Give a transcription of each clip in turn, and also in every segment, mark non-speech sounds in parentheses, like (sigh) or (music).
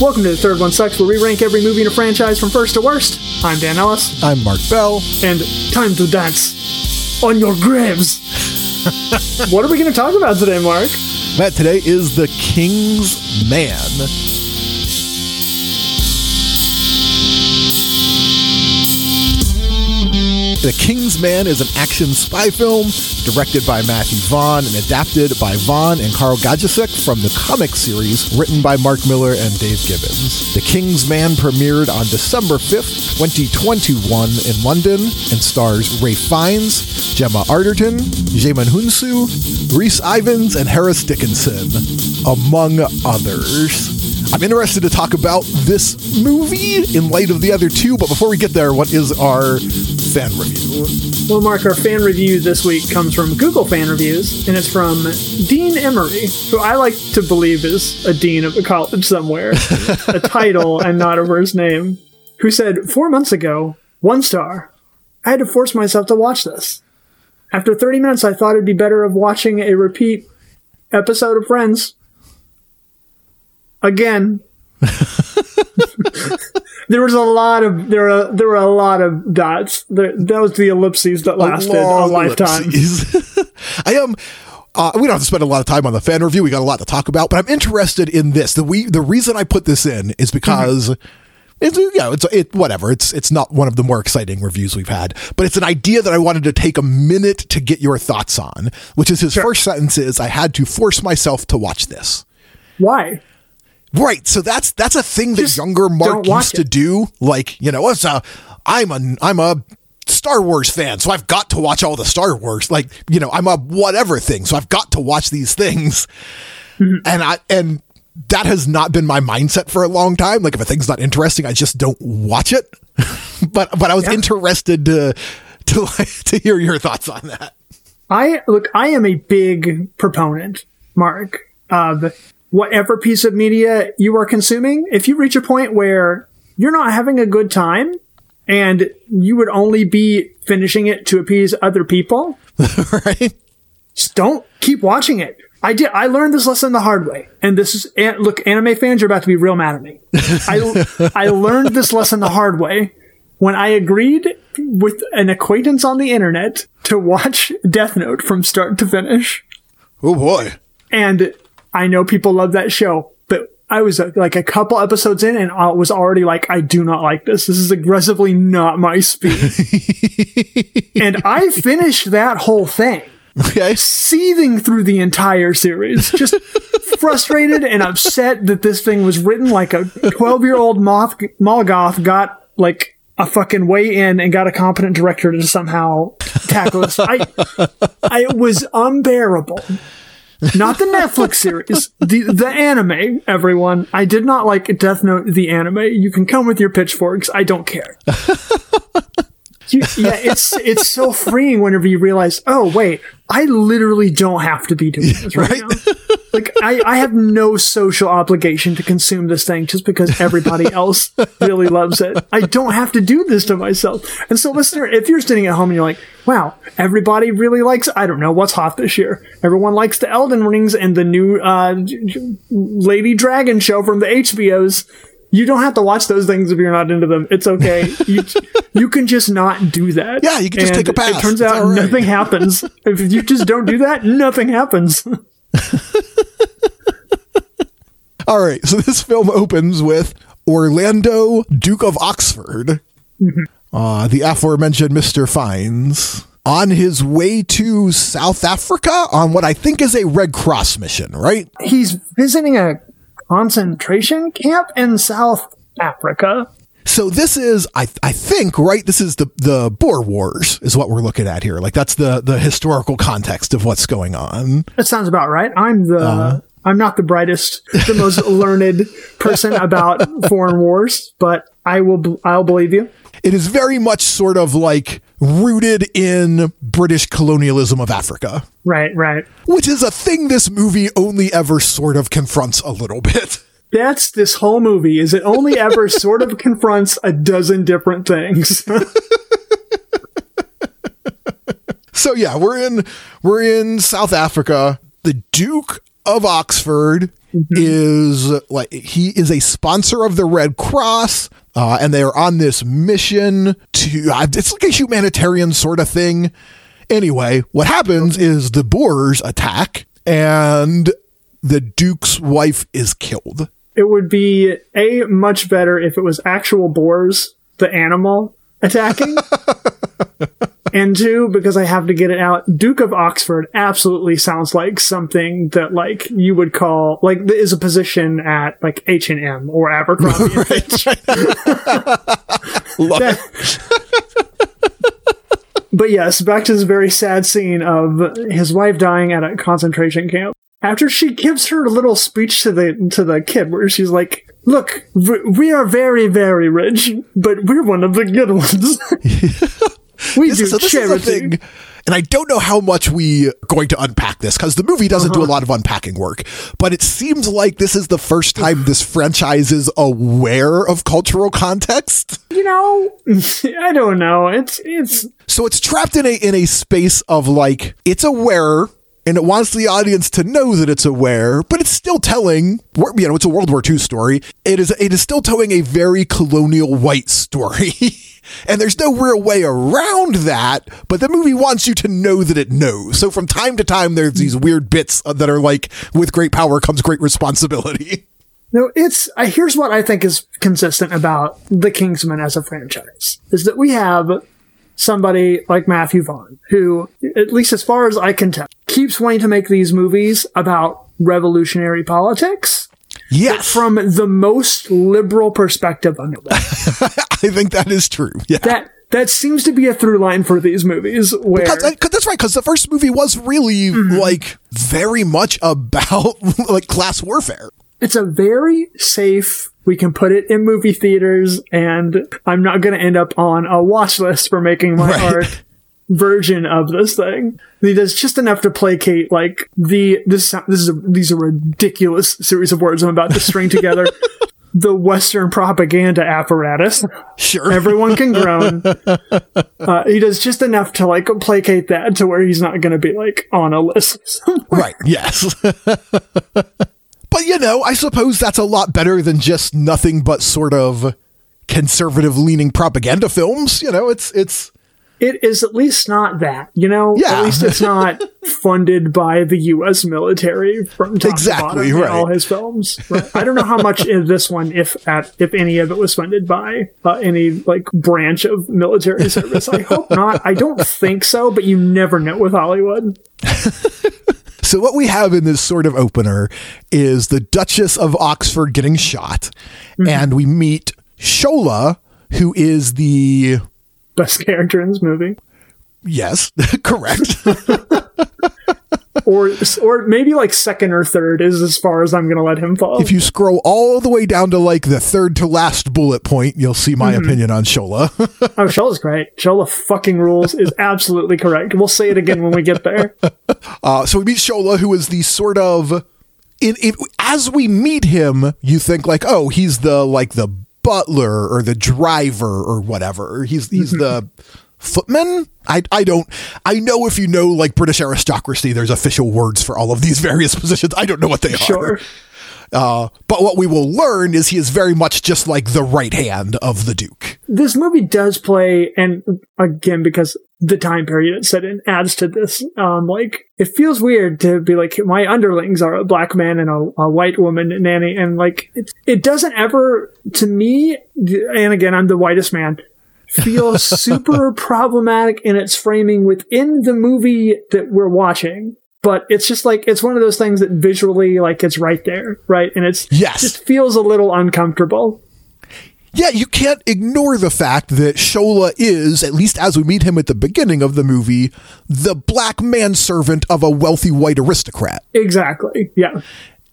Welcome to the Third One Sucks, where we rank every movie in a franchise from first to worst. I'm Dan Ellis, I'm Mark Beall. and time to dance on your graves. (laughs) what are we going to talk about today, Mark? Matt, today is The King's Man. The King's Man is an action spy film directed by Matthew Vaughn and adapted by Vaughn and Karl Gajdusek from the comic series written by Mark Millar and Dave Gibbons. The King's Man premiered on December 5th, 2021 in London and stars Ralph Fiennes, Gemma Arterton, Djimon Hounsou, Rhys Ifans, and Harris Dickinson, among others. I'm interested to talk about this movie in light of the other two, but before we get there, what is our fan review? Well, Mark, our fan review this week comes from Google Fan Reviews, and it's from Dean Emery, who I like to believe is a dean of a college somewhere, (laughs) a title and not a first name, who said, Four months ago, one star, I had to force myself to watch this. After 30 minutes, I thought it'd be better of watching a repeat episode of Friends. Again. there was a lot of there were there were a lot of dots. There, that was the ellipses that lasted a, long lifetime. (laughs) I am. Uh, we don't have to spend a lot of time on the fan review. We got a lot to talk about, but I'm interested in this. The we the reason I put this in is because. It's you know, it's it whatever. It's it's not one of the more exciting reviews we've had, but it's an idea that I wanted to take a minute to get your thoughts on. Which is his first sentence is I had to force myself to watch this. Why? Right. So that's that's a thing that Just younger Mark used to do. Like, you know, it's a I'm a I'm a Star Wars fan, so I've got to watch all the Star Wars. Like, you know, I'm a whatever thing, so I've got to watch these things. Mm-hmm. And I and that has not been my mindset for a long time. Like if a thing's not interesting, I just don't watch it. (laughs) but but I was Yeah. interested to to (laughs) to hear your thoughts on that. I look. I am a big proponent, Mark, of whatever piece of media you are consuming. If you reach a point where you're not having a good time, and you would only be finishing it to appease other people, (laughs) right? just don't keep watching it. I did. I learned this lesson the hard way, and this is and look. Anime fans are about to be real mad at me. I I (laughs) learned this lesson the hard way when I agreed with an acquaintance on the internet to watch Death Note from start to finish, Oh boy. and I know people love that show, but I was uh, like a couple episodes in, and I was already like, I do not like this. This is aggressively not my speed, (laughs) and I finished that whole thing Okay. seething through the entire series, just (laughs) frustrated and upset that this thing was written like a 12 year old moth Molgoth got like a fucking way in and got a competent director to somehow tackle this. I, I it was unbearable. Not the Netflix (laughs) series, the the anime. Everyone, I did not like Death Note the anime. You can come with your pitchforks. I don't care. (laughs) You, yeah, it's it's so freeing whenever you realize, oh wait, I literally don't have to be doing this right, Right? now. Like I, I have no social obligation to consume this thing just because everybody (laughs) else really loves it. I don't have to do this to myself. And so, listener, if you're sitting at home and you're like, wow, everybody really likes, I don't know what's hot this year. Everyone likes the Elden Rings and the new uh, Lady Dragon show from the HBOs. You don't have to watch those things if you're not into them. It's okay. You, (laughs) you can just not do that. Yeah, you can just And take a pass. It turns It's out right. nothing happens. If you just don't do that, nothing happens. (laughs) All right, so this film opens with Orlando, Duke of Oxford, uh, the aforementioned Mr. Fiennes, on his way to South Africa on what I think is a Red Cross mission, right? He's visiting a concentration camp in South Africa. So this is, I, I think, right? This is the the Boer Wars, is what we're looking at here. Like that's the the historical context of what's going on. That sounds about right. I'm the Uh-huh. I'm not the brightest, the most (laughs) learned person about foreign wars, but I will I'll believe you. It is very much sort of like rooted in British colonialism of Africa. Right, right. which is a thing this movie only ever sort of confronts a little bit. (laughs) That's this whole movie. Is it only ever sort of confronts a dozen different things? (laughs) So yeah, we're in we're in South Africa. The Duke of Oxford mm-hmm. is like he is a sponsor of the Red Cross. Uh, and they are on this mission to, uh, it's like a humanitarian sort of thing. Anyway, what happens is the Boers attack and the Duke's wife is killed. It would be a much better if it was actual boars, the animal attacking. (laughs) and two, because I have to get it out, Duke of Oxford absolutely sounds like something that like you would call like is a position at like H and M or Abercrombie. (laughs) Love That- (laughs) but yes, back to this very sad scene of his wife dying at a concentration camp. After she gives her little speech to the to the kid, where she's like, "Look, we are very, very rich, but we're one of the good ones. (laughs) we This do so this charity." is the thing. And I don't know how much we are going to unpack this because the movie doesn't do a uh-huh. lot of unpacking work. But it seems like this is the first time this franchise is aware of cultural context. You know, (laughs) I don't know. It's it's So it's trapped in a in a space of like it's aware and it wants the audience to know that it's aware, but it's still telling. You know, it's a World War II story. It is it is still telling a very colonial white story. (laughs) And there's no real way around that, but the movie wants you to know that it knows. So from time to time, there's these weird bits that are like, with great power comes great responsibility. (laughs) No, it's uh, here's what I think is consistent about the Kingsman as a franchise is that we have somebody like Matthew Vaughn who, at least as far as I can tell, keeps wanting to make these movies about revolutionary politics Yes, from the most liberal perspective under that. (laughs) I think that is true. Yeah. that that seems to be a through line for these movies where Cause, uh, that's right, because the first movie was really like very much about (laughs) like class warfare. it's a very safe we can put it in movie theaters and i'm not going to end up on a watch list for making my Right. art version of this thing he does just enough to placate like the this this is a, these are ridiculous series of words i'm about to string together (laughs) the western propaganda apparatus Sure. everyone can groan (laughs) uh, he does just enough to like placate that to where he's not going to be like on a list (laughs) right. Yes. But you know, I suppose that's a lot better than just nothing but sort of conservative leaning propaganda films. You know, it's it's it is at least not that, you know. Yeah. At least it's not (laughs) funded by the U.S. military from top Exactly, to bottom in right. all his films. Right. I don't know how much in this one, if at if any of it was funded by uh, any like branch of military service. I hope not. I don't think so, but you never know with Hollywood. (laughs) so what we have in this sort of opener is the Duchess of Oxford getting shot, mm-hmm. and we meet Shola, who is the Best character in this movie, yes, (laughs) correct. (laughs) or or maybe like second or third is as far as I'm going to let him fall. if you scroll all the way down to like the third to last bullet point, you'll see my opinion on Shola. (laughs) oh, Shola's great. Shola fucking rules is absolutely correct. We'll say it again when we get there. (laughs) Uh, so we meet Shola, who is the sort of as we meet him, you think like, oh, he's the like the butler or the driver or whatever. He's he's the footman. I I don't. I know if you know like British aristocracy, there's official words for all of these (laughs) various positions. I don't know what they Sure. are. Uh, but what we will learn is he is very much just like the right hand of the Duke. this movie does play, and again, because the time period it's set in adds to this. Um, like it feels weird to be like my underlings are a black man and a, a white woman nanny, and like it, it doesn't ever to me. And again, I'm the whitest man. Feel (laughs) super problematic in its framing within the movie that we're watching. But it's just like it's one of those things that visually, like, it's right there, right? And it's Yes. just feels a little uncomfortable. Yeah, you can't ignore the fact that Shola is, at least as we meet him at the beginning of the movie, the black manservant of a wealthy white aristocrat. Exactly. Yeah.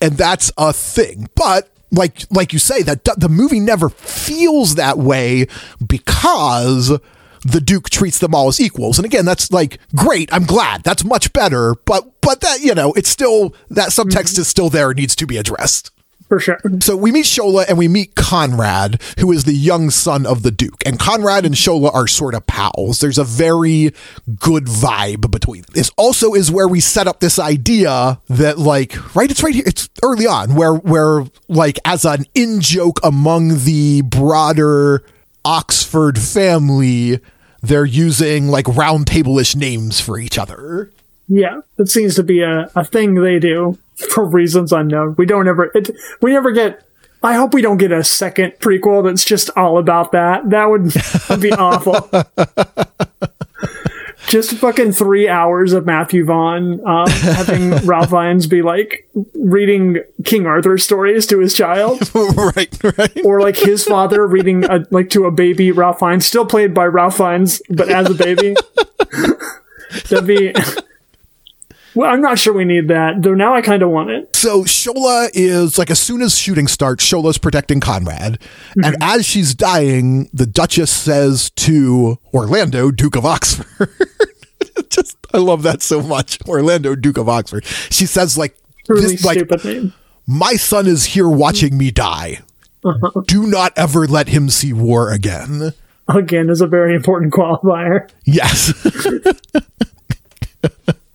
And that's a thing. But like like you say that the movie never feels that way because the duke treats them all as equals. And again, that's like great. I'm glad. That's much better, but but that, you know, it's still that subtext mm-hmm. is still there and needs to be addressed. For sure. So we meet Shola and we meet Conrad, who is the young son of the Duke. And Conrad and Shola are sort of pals. There's a very good vibe between. This also is where we set up this idea that like, right, it's right here. It's early on where where like as an in joke among the broader Oxford family, they're using like round table-ish names for each other. Yeah, it seems to be a, a thing they do for reasons unknown. We don't ever, it, we never get. I hope we don't get a second prequel that's just all about that. That would be awful. (laughs) just fucking three hours of Matthew Vaughn um, having (laughs) Ralph Fiennes be like reading King Arthur stories to his child, (laughs) right, right. or like his father reading a, like to a baby Ralph Fiennes, still played by Ralph Fiennes, but as a baby. That'd be well, I'm not sure we need that, though now I kind of want it. So Shola is like, as soon as shooting starts, Shola's protecting Conrad. Mm-hmm. And as she's dying, the Duchess says to Orlando, Duke of Oxford, (laughs) just, I love that so much. Orlando, Duke of Oxford. She says, like, really this, like, name. my son is here watching me die. Uh-huh. Do not ever let him see war again. Again, is a very important qualifier. Yes. (laughs)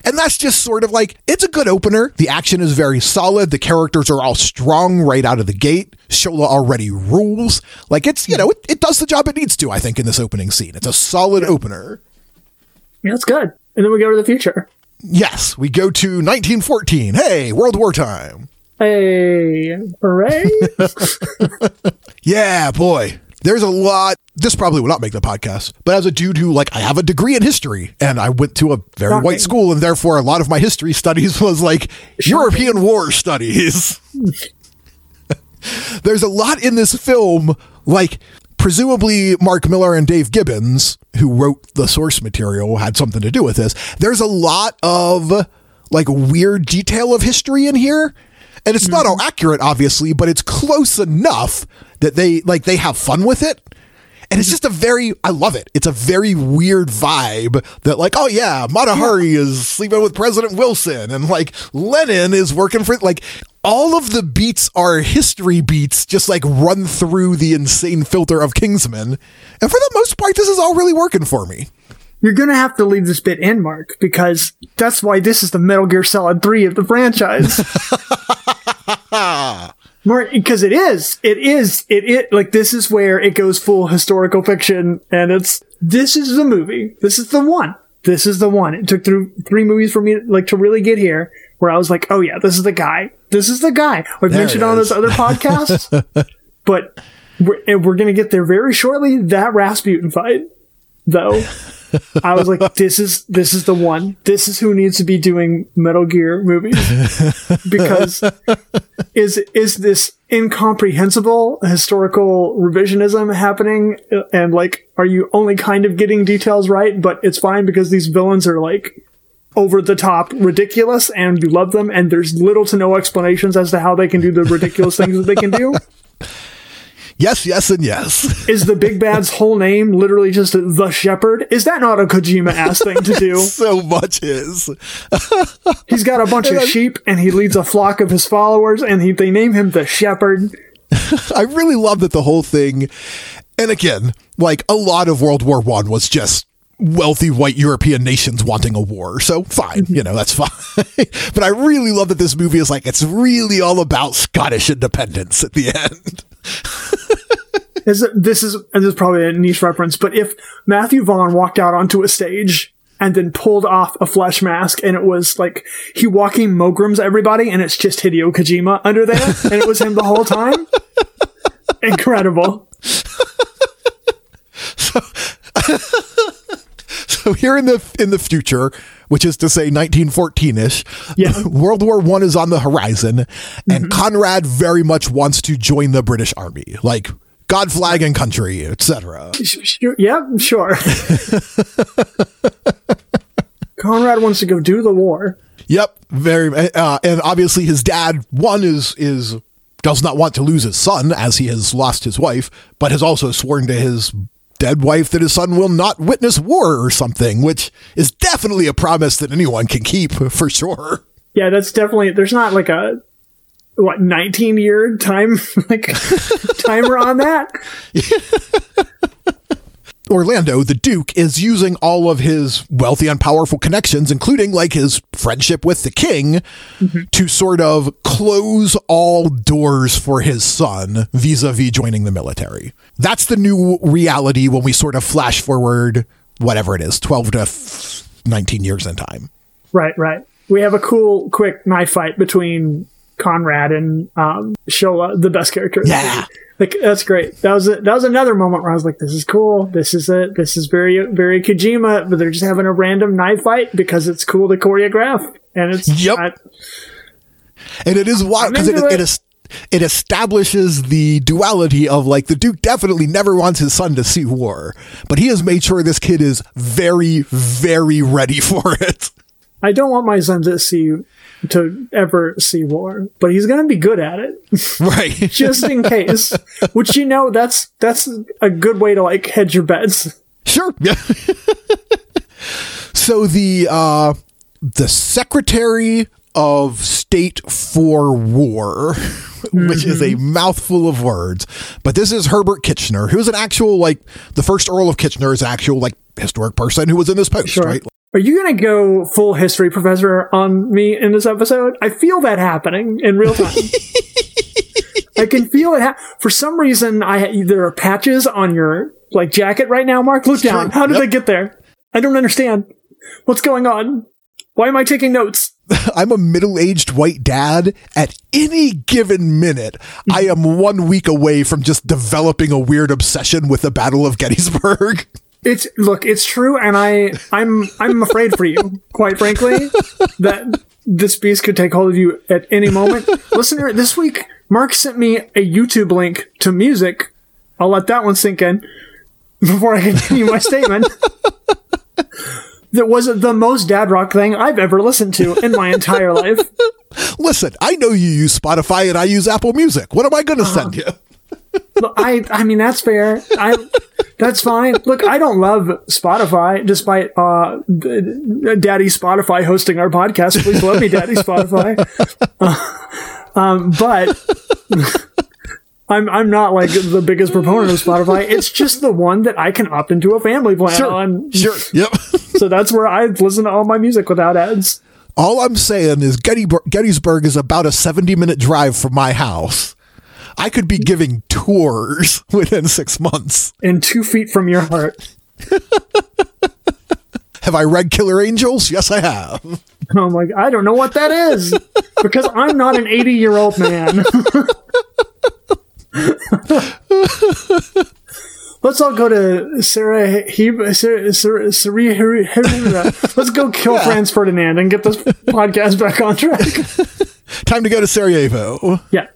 And that's just sort of like, it's a good opener. The action is very solid. The characters are all strong right out of the gate. Shola already rules. Like, it's, you know, it, it does the job it needs to, I think, in this opening scene. It's a solid opener. Yeah, it's good. And then we go to the future. Yes, we go to 1914. Hey, World War time. Hey, hooray. (laughs) yeah, boy there's a lot. This probably will not make the podcast, but as a dude who like I have a degree in history and I went to a very Shocking. white school and therefore a lot of my history studies was like Shocking. European war studies. (laughs) there's a lot in this film like presumably Mark Millar and Dave Gibbons who wrote the source material had something to do with this. There's a lot of like weird detail of history in here and it's mm-hmm. not all accurate, obviously, but it's close enough that they like they have fun with it. And it's just a very, I love it. It's a very weird vibe that, like, oh yeah, Mata Hari is sleeping with President Wilson, and like Lenin is working for, like, all of the beats are history beats, just like run through the insane filter of Kingsman. And for the most part, this is all really working for me. You're gonna have to leave this bit in, Mark, because that's why this is the Metal Gear Solid 3 of the franchise. (laughs) (laughs) More because it is, it is, it it like this is where it goes full historical fiction, and it's this is the movie, this is the one, this is the one. It took through three movies for me like to really get here, where I was like, oh yeah, this is the guy, this is the guy. I've mentioned on those other (laughs) podcasts, but we're, we're gonna get there very shortly. That Rasputin fight, though. (laughs) I was like, this is this is the one. This is who needs to be doing Metal Gear movies (laughs) because is is this incomprehensible historical revisionism happening? And like, are you only kind of getting details right? But it's fine because these villains are like over the top ridiculous and you love them and there's little to no explanations as to how they can do the ridiculous things that they can do. (laughs) Yes, yes, and yes. (laughs) Is the big bad's whole name literally just the Shepherd? Is that not a Kojima ass thing to do? (laughs) so much is. (laughs) He's got a bunch of sheep and he leads a flock of his followers and he, they name him the Shepherd. I really love that the whole thing, and again, like a lot of World War One was just wealthy white European nations wanting a war. So fine, mm-hmm. you know, that's fine. but I really love that this movie is like, it's really all about Scottish independence at the end. (laughs) is this is and this is probably a niche reference, but if Matthew Vaughn walked out onto a stage and then pulled off a flesh mask and it was like he walking Mograms everybody and it's just Hideo Kojima under there and it was him the whole time. (laughs) Incredible. So (laughs) here in the in the future, which is to say 1914ish, yeah. (laughs) World War One is on the horizon, and mm-hmm. Conrad very much wants to join the British Army. Like God, flag, and country, etc. Sure, yeah, sure. (laughs) Conrad wants to go do the war. Yep, very, uh, and obviously his dad one is is does not want to lose his son as he has lost his wife, but has also sworn to his dead wife that his son will not witness war or something, which is definitely a promise that anyone can keep (laughs) for sure. Yeah, that's definitely. There's not like a what 19 year time (laughs) like (laughs) timer on that. Orlando, the Duke, is using all of his wealthy and powerful connections, including like his friendship with the king, mm-hmm. to sort of close all doors for his son vis a vis joining the military. That's the new reality when we sort of flash forward, whatever it is, 12 to 19 years in time. Right, right. We have a cool, quick knife fight between Conrad and um, Shola, the best character. Yeah. like that's great. That was a, that was another moment where I was like, "This is cool. This is it. This is very very Kojima." But they're just having a random knife fight because it's cool to choreograph, and it's Yep. And it is wild because it, it, it. is, it establishes the duality of like the Duke definitely never wants his son to see war, but he has made sure this kid is very, very ready (laughs) for it. I don't want my son to see to ever see war, but he's going to be good at it (laughs) (laughs) Right. just in case. (laughs) Which you know that's that's a good way to like hedge your bets. Sure. Yeah. so the uh the Secretary of State for War, which is a mouthful of words, but this is Herbert Kitchener, who's an actual like the first Earl of Kitchener is an actual like historic person who was in this post, Sure. right? Are you going to go full history professor on me in this episode? I feel that happening in real time. (laughs) I can feel it. Ha- For some reason, I there are patches on your like jacket right now. Mark, look down. true. How did Yep. they get there? I don't understand. What's going on? Why am I taking notes? (laughs) I'm a middle-aged white dad. At any given minute, I mm-hmm. am one week away from just developing a weird obsession with the Battle of Gettysburg. (laughs) It's look, it's true, and I, I'm, I'm afraid for you. Quite frankly, that this beast could take hold of you at any moment. Listener, this week, Mark sent me a YouTube link to music. I'll let that one sink in before I continue my statement. That was the most dad rock thing I've ever listened to in my entire life. Listen, I know you use Spotify and I use Apple Music. What am I going to send uh-huh. you? Look, I I mean that's fair. I that's fine. Look, I don't love Spotify, despite uh, Daddy Spotify hosting our podcast. Please love me, Daddy Spotify. Uh, um, but (laughs) I'm I'm not like the biggest proponent of Spotify. It's just the one that I can opt into a family plan on. Sure. Yep. (laughs) So that's where I listen to all my music without ads. All I'm saying is Gettysburg, Gettysburg is about a 70 minute drive from my house. I could be giving tours (laughs) within six months. And two feet from your heart. (laughs) Have I read Killer Angels? Yes, I have. And I'm like, I don't know what that is because I'm not an 80 year old man. (laughs) Let's all go to Sarah Heb- Sarah, Sarah, Sarah, Let's go kill Franz Ferdinand and get this podcast back on track. Time to go to Sarajevo. Yeah.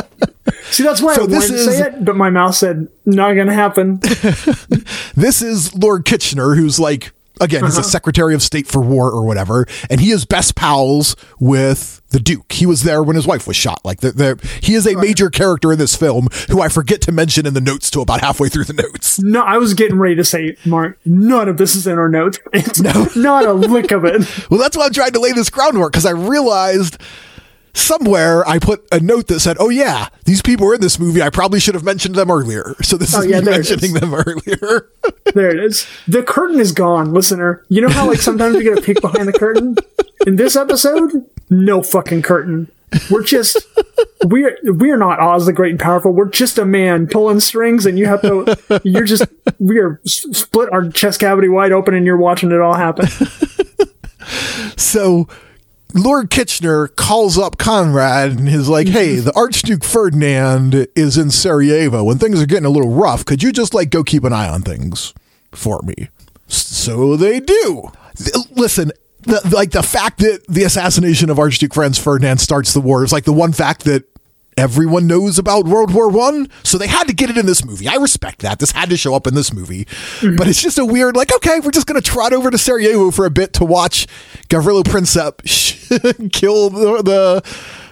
(laughs) See, that's why So I this to say it, but my mouth said, not gonna happen. (laughs) This is Lord Kitchener, who's like, again, he's a uh-huh. Secretary of State for War or whatever, and he is best pals with the Duke. He was there when his wife was shot. Like, the, the, he is a major character in this film who I forget to mention in the notes to about halfway through the notes. No, I was getting ready to say, Mark, none of this is in our notes. (laughs) It's not a lick of it. Well, that's why I'm trying to lay this groundwork because I realized somewhere I put a note that said, "Oh yeah, these people were in this movie. I probably should have mentioned them earlier." So this Oh, is yeah, me mentioning them earlier. (laughs) There it is. The curtain is gone, listener. You know how like sometimes we get a peek behind the curtain? In this episode, no fucking curtain. We're just we're we're not Oz the Great and Powerful. We're just a man pulling strings, and you have to. You're just we are s- split our chest cavity wide open, and you're watching it all happen. (laughs) so Lord Kitchener calls up Conrad and is like, "Hey, the (laughs) Archduke Ferdinand is in Sarajevo. and things are getting a little rough, could you just like go keep an eye on things for me?" So they do. Listen, the, like the fact that the assassination of Archduke Franz Ferdinand starts the war is like the one fact that everyone knows about World War One. So they had to get it in this movie. I respect that. This had to show up in this movie. Mm-hmm. But it's just a weird, like, okay, we're just gonna trot over to Sarajevo for a bit to watch Gavrilo Princip (laughs) kill the, the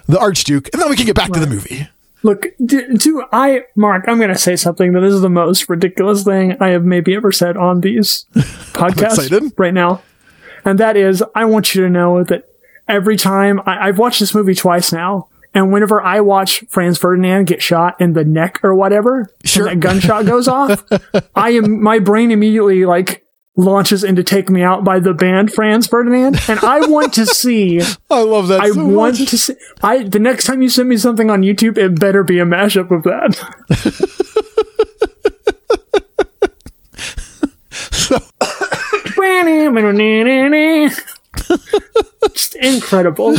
the Archduke, and then we can get back to the movie. Look, do, do I, Mark? I'm going to say something that is the most ridiculous thing I have maybe ever said on these (laughs) podcasts right now, and that is, I want you to know that every time I, I've watched this movie twice now, And whenever I watch Franz Ferdinand get shot in the neck or whatever, Sure. and that gunshot goes off, (laughs) I am my brain immediately like launches into "Take Me Out" by the band Franz Ferdinand, and I want to see. (laughs) I love that I so want much. to see. I the next time you send me something on YouTube, it better be a mashup of that. So, (laughs) Just incredible.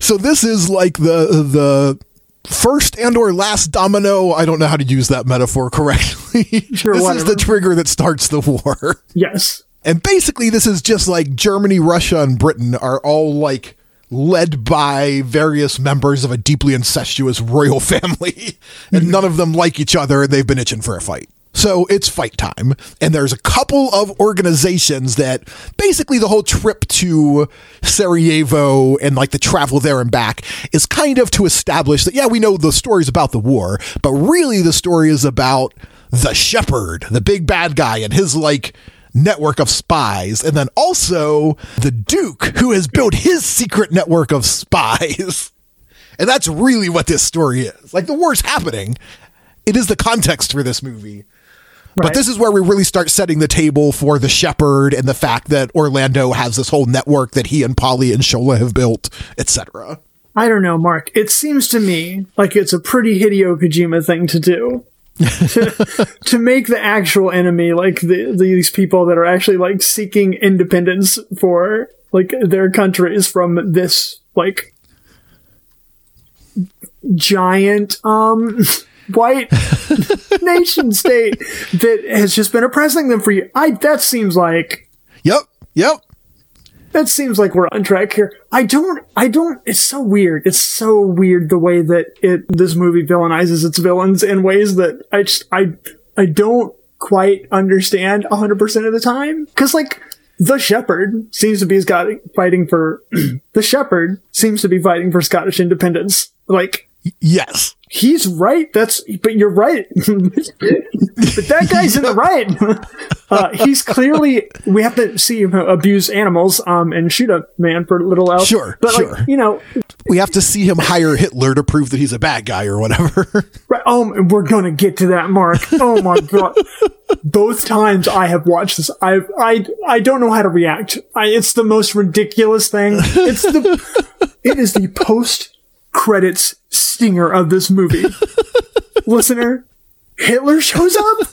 So this is like the the first and or last domino. I don't know how to use that metaphor correctly. (laughs) Sure, this is the trigger that starts the war. Yes. And basically, this is just like Germany, Russia, and Britain are all like led by various members of a deeply incestuous royal (laughs) family, and mm-hmm. none of them like each other, and they've been itching for a fight. So it's fight time, and there's a couple of organizations that basically the whole trip to Sarajevo and like the travel there and back is kind of to establish that, yeah, we know the stories about the war, but really the story is about the shepherd, the big bad guy, and his like network of spies, and then also the Duke, who has built his secret network of spies. (laughs) And that's really what this story is. Like the war's happening. It is the context for this movie. But this is where we really start setting the table for the shepherd and the fact that Orlando has this whole network that he and Polly and Shola have built, etc. I don't know, Mark. It seems to me like it's a pretty Hideo Kojima thing to do. to, (laughs) to make the actual enemy like the, these people that are actually like seeking independence for like their countries from this like giant um white (laughs) nation state that has just been oppressing them for you. I that seems like Yep. Yep. that seems like we're on track here. I don't, I don't, it's so weird. It's so weird the way that it, this movie villainizes its villains in ways that I just, I, I don't quite understand 100% of the time. Cause like, the shepherd seems to be got fighting for, (clears throat) the shepherd seems to be fighting for Scottish independence. Like, Yes. he's right. That's, but you're right. (laughs) but that guy's in the (laughs) right. (laughs) Uh, he's clearly, we have to see him abuse animals, um, and shoot a man for little else. Sure, But sure. like, you know, We have to see him hire Hitler to prove that he's a bad guy or whatever. right, oh, we're gonna get to that, Mark. Oh my god. Both times I have watched this, I, I, I don't know how to react. I, it's the most ridiculous thing. It's the, it is the post credits stinger of this movie. (laughs) Listener, Hitler shows up.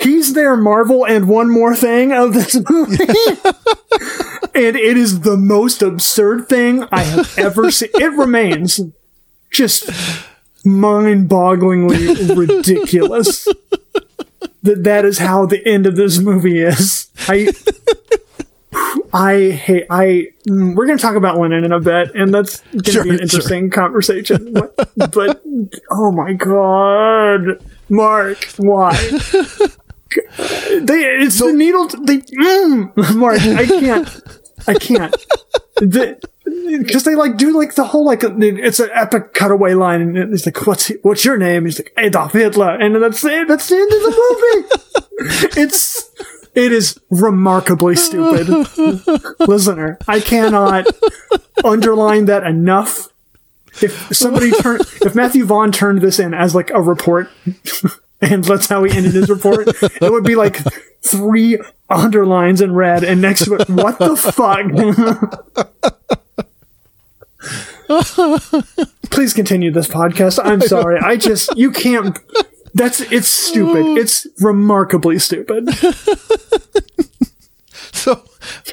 He's their Marvel and one more thing of this movie. (laughs) and it is the most absurd thing I have ever seen. It remains just mind bogglingly ridiculous that that is how the end of this movie is. I. I hate. I mm, we're gonna talk about Lenin in a bit, and that's gonna Sure, be an sure. interesting conversation. But, oh my god, Mark, why? (laughs) They, it's the needle. They, mm, Mark, I can't. I can't. Because they like do like the whole like it's an epic cutaway line, and it's like, "What's what's your name?" He's like Adolf Hitler, and that's it. That's the end of the movie. (laughs) it's it is remarkably stupid, (laughs) listener. I cannot underline that enough. If somebody (laughs) turned, if Matthew Vaughn turned this in as like a report, (laughs) and that's how he ended his report, it would be like three underlines in red, and next to it, what the fuck? Please continue this podcast. I'm sorry. I just you can't. That's it's stupid. It's remarkably stupid. (laughs) so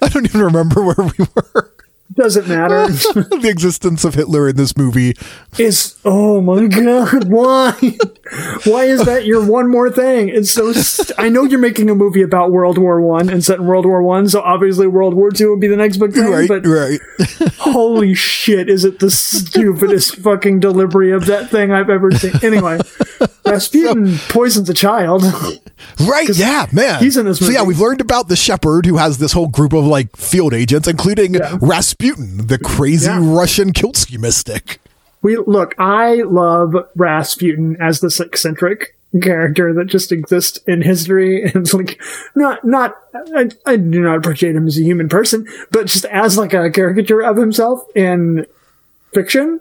I don't even remember where we were. Doesn't matter. (laughs) the existence of Hitler in this movie. Is oh my god, why? (laughs) Why is that your one more thing? It's so. St- I know you're making a movie about World War One and set in World War One, so obviously World War Two would be the next big thing. Right, but right. (laughs) holy shit, is it the stupidest fucking delivery of that thing I've ever seen? Anyway, Rasputin poisons a child. Right, yeah, man. he's in this So yeah, we've learned about the shepherd who has this whole group of like field agents, including Rasputin, the crazy Yeah. Russian Kiltsky mystic. We look. I love Rasputin as this eccentric character that just exists in history, (laughs) and it's like not not. I, I do not appreciate him as a human person, but just as like a caricature of himself in fiction.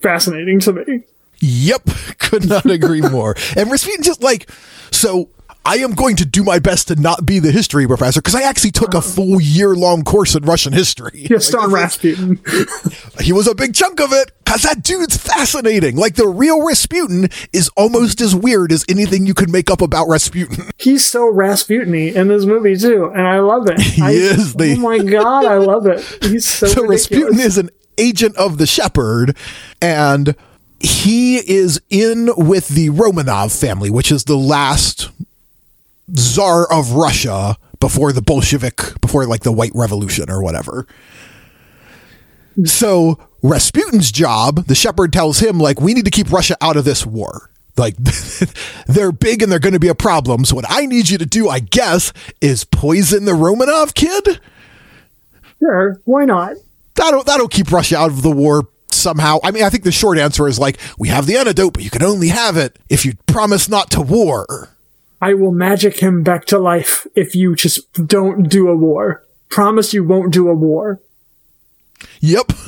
fascinating to me. Yep, (laughs) could not agree more. And Rasputin just like so. I am going to do my best to not be the history professor because I actually took a full year long course in Russian history. Just Like, on Rasputin. (laughs) he was a big chunk of it because that dude's fascinating. Like the real Rasputin is almost as weird as anything you could make up about Rasputin. (laughs) He's so Rasputin-y in this movie too, and I love it. (laughs) He I, is the- Oh my god, I love it. He's so, so ridiculous. Rasputin is an agent of the Shepherd, and he is in with the Romanov family, which is the last czar of Russia before the Bolshevik, before like the White Revolution or whatever. So Rasputin's job, the Shepherd tells him, like, we need to keep Russia out of this war. Like, (laughs) they're big and they're going to be a problem. So, what I need you to do, I guess, is poison the Romanov kid Sure, why not? that'll that'll keep Russia out of the war somehow. I mean, I think the short answer is like we have the antidote, but you can only have it if you promise not to war. I will magic him back to life if you just don't do a war. Promise you won't do a war. Yep. (laughs)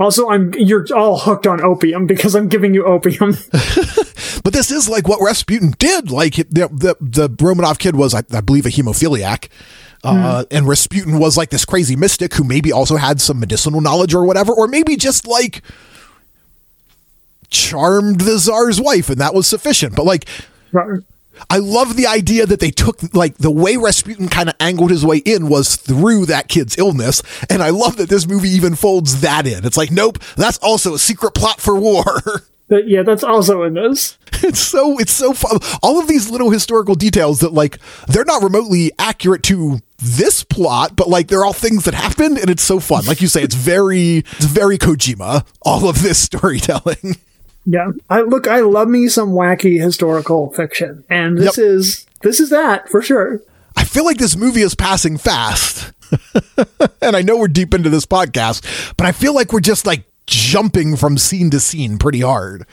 Also, I'm you're all hooked on opium because I'm giving you opium. (laughs) but this is like what Rasputin did. Like the the, the Romanov kid was, I, I believe, a hemophiliac. Uh, and Rasputin was like this crazy mystic who maybe also had some medicinal knowledge or whatever, or maybe just like charmed the czar's wife and that was sufficient. But like, Right. I love the idea that they took like the way Rasputin kind of angled his way in was through that kid's illness, and I love that this movie even folds that in. It's like, nope, that's also a secret plot for war. (laughs) But yeah, that's also in this. it's so it's so fun. All of these little historical details that like they're not remotely accurate to this plot, but like they're all things that happened, and it's so fun. Like you say, it's very it's very Kojima. All of this storytelling. (laughs) Yeah. I look I love me some wacky historical fiction. And this Yep. is this is that for sure. I feel like this movie is passing fast. (laughs) and I know we're deep into this podcast, but I feel like we're just like jumping from scene to scene pretty hard.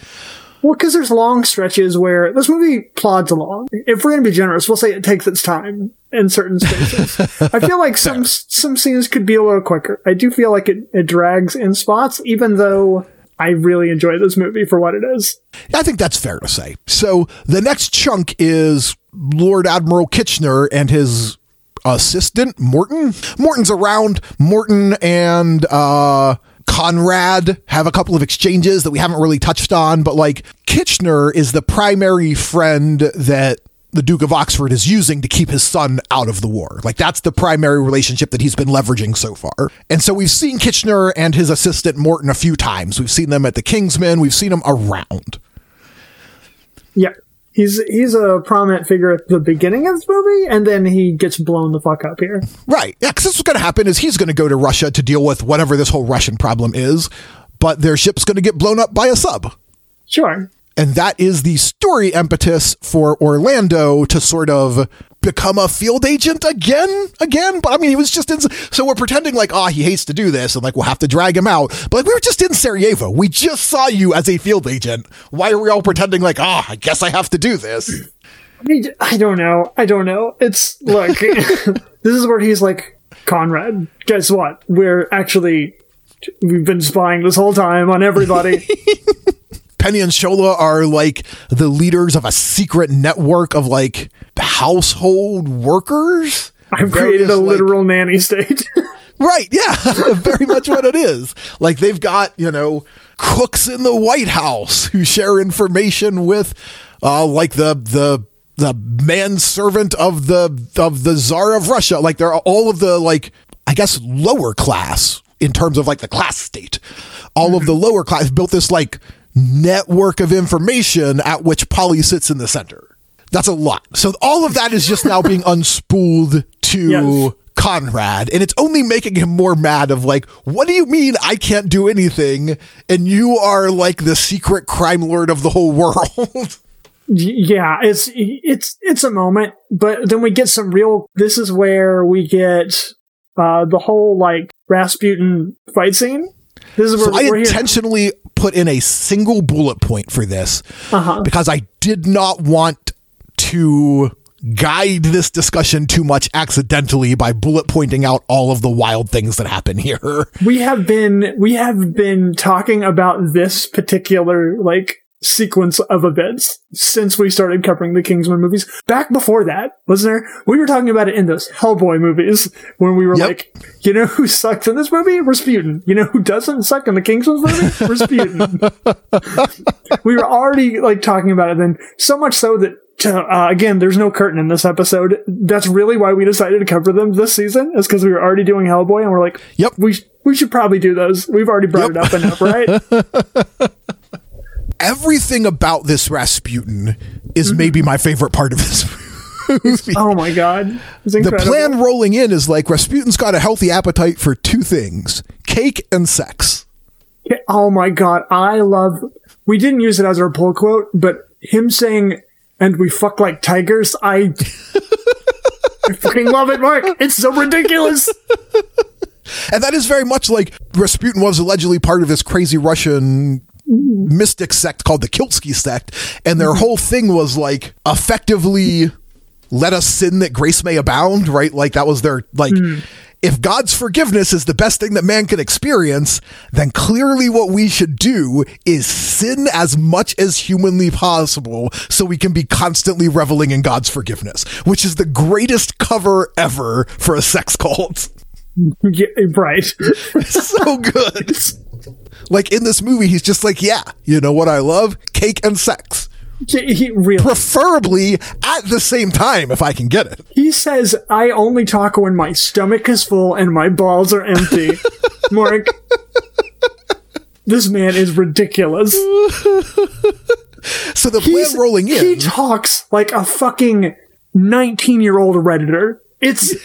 Well, because there's long stretches where this movie plods along. If we're going to be generous, we'll say it takes its time in certain spaces. (laughs) I feel like some some scenes could be a little quicker. I do feel like it, it drags in spots, even though I really enjoy this movie for what it is. I think that's fair to say. So the next chunk is Lord Admiral Kitchener and his assistant Morton. Morton's around. Morton and uh Conrad have a couple of exchanges that we haven't really touched on, but like Kitchener is the primary friend that the Duke of Oxford is using to keep his son out of the war. Like that's the primary relationship that he's been leveraging so far. And so we've seen Kitchener and his assistant Morton a few times. We've seen them at the Kingsman. We've seen them around. Yeah. He's he's a prominent figure at the beginning of this movie, and then he gets blown the fuck up here. Right. Yeah, because this what's going to happen is he's going to go to Russia to deal with whatever this whole Russian problem is, but their ship's going to get blown up by a sub. Sure. And that is the story impetus for Orlando to sort of become a field agent again, again. But I mean, he was just in. So we're pretending like, oh, he hates to do this, and like we'll have to drag him out. But like we were just in Sarajevo. We just saw you as a field agent. Why are we all pretending like, oh, I guess I have to do this? I, mean, I don't know. I don't know. It's look. (laughs) this is where he's like, Conrad. Guess what? We're actually we've been spying this whole time on everybody. (laughs) Penny and Shola are like the leaders of a secret network of like household workers. I've created a like- literal nanny state. (laughs) Right, yeah, (laughs) very much what it is. Like they've got, you know, cooks in the White House who share information with uh like the the the manservant of the of the Tsar of Russia. Like they're all of the like I guess lower class in terms of like the class state. All of the lower class built this like network of information at which Polly sits in the center. That's a lot. So all of that is just now being (laughs) unspooled to Yes. Conrad, and it's only making him more mad of like, what do you mean I can't do anything and you are like the secret crime lord of the whole world? (laughs) Yeah, it's it's it's a moment, but then we get some real. This is where we get uh the whole like Rasputin fight scene. This is where so I we're here. Put in a single bullet point for this Uh-huh. because I did not want to guide this discussion too much accidentally by bullet pointing out all of the wild things that happen here. We have been we have been talking about this particular like sequence of events since we started covering the Kingsman movies. Back before that, listener, we were talking about it in those Hellboy movies when we were Yep. like, you know who sucks in this movie? Rasputin. You know who doesn't suck in the Kingsman movie? Rasputin. (laughs) we were already like talking about it then, so much so that uh, again, there's no curtain in this episode. That's really why we decided to cover them this season, is because we were already doing Hellboy, and we're like, Yep. we sh- we should probably do those. We've already brought Yep. it up enough, right? (laughs) Everything about this Rasputin is Mm-hmm. maybe my favorite part of this movie. (laughs) oh my god, the plan rolling in is like Rasputin's got a healthy appetite for two things cake and sex. Oh my god, I love. We didn't use it as our pull quote, but him saying, "And we fuck like tigers." I, (laughs) I fucking love it, Mark. It's so ridiculous. And that is very much like Rasputin was allegedly part of this crazy Russian Mm-hmm. mystic sect called the Khlysty sect. And their mm-hmm. whole thing was like effectively let us sin that grace may abound, right? Like that was their, like, mm. if God's forgiveness is the best thing that man can experience, then clearly what we should do is sin as much as humanly possible so we can be constantly reveling in God's forgiveness, which is the greatest cover ever for a sex cult. (laughs) Yeah, right. (laughs) so good. (laughs) Like in this movie, he's just like, yeah, you know what I love? Cake and sex. He, really. Preferably at the same time if I can get it. He says, "I only talk when my stomach is full and my balls are empty." (laughs) Mark, this man is ridiculous. So the He's- plan rolling in, He talks like a fucking 19 year old Redditor. It's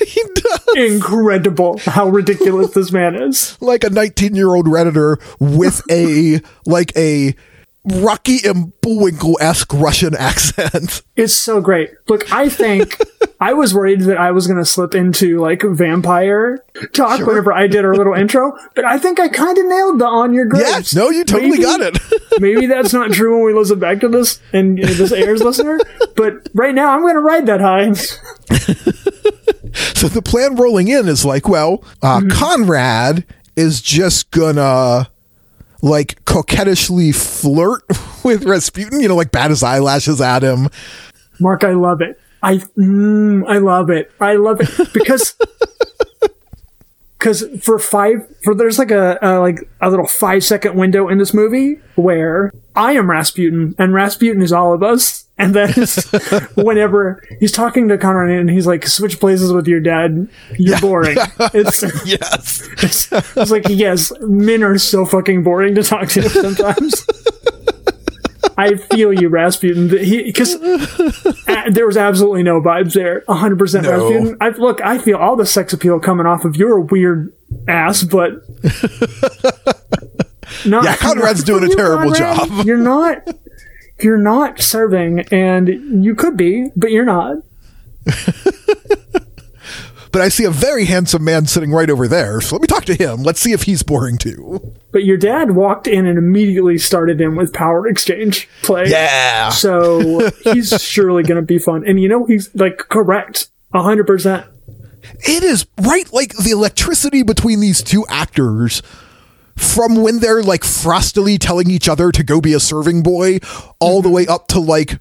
(laughs) incredible how ridiculous this man is. (laughs) like a 19 year old redditor with a (laughs) like a Rocky and Bullwinkle esque Russian accent. It's so great. Look, I think I was worried that I was going to slip into like vampire talk whenever I did our little intro, but I think I kind of nailed the on your grapes. Yes, no, you totally Maybe- got it. Maybe that's not true when we listen back to this and you know, this airs listener, but right now I'm going to ride that high. (laughs) So the plan rolling in is like, well, uh, Conrad is just gonna like coquettishly flirt (laughs) with Rasputin, you know, like bat his eyelashes at him. Mark, I love it. I mm, I love it. I love it because (laughs) because for five for there's like a, a like a little five second window in this movie where I am Rasputin and Rasputin is all of us. And then (laughs) whenever he's talking to Conrad and he's like, switch places with your dad, you're boring. (laughs) It's, Yes. it's, it's like, yes, men are so fucking boring to talk to sometimes. I feel you, Rasputin. Because uh, there was absolutely no vibes there. 100% No. Rasputin. I, look, I feel all the sex appeal coming off of your weird ass, but. (laughs) Not, Yeah, Conrad's doing a terrible Conrad, job. You're not. You're not serving, and you could be, but you're not. (laughs) But I see a very handsome man sitting right over there. So let me talk to him. Let's see if he's boring too. But your dad walked in and immediately started in with power exchange play. Yeah. So (laughs) he's surely going to be fun. And you know, he's like correct. a hundred percent. It is right like the electricity between these two actors from when they're like frostily telling each other to go be a serving boy all the mm-hmm. way up to like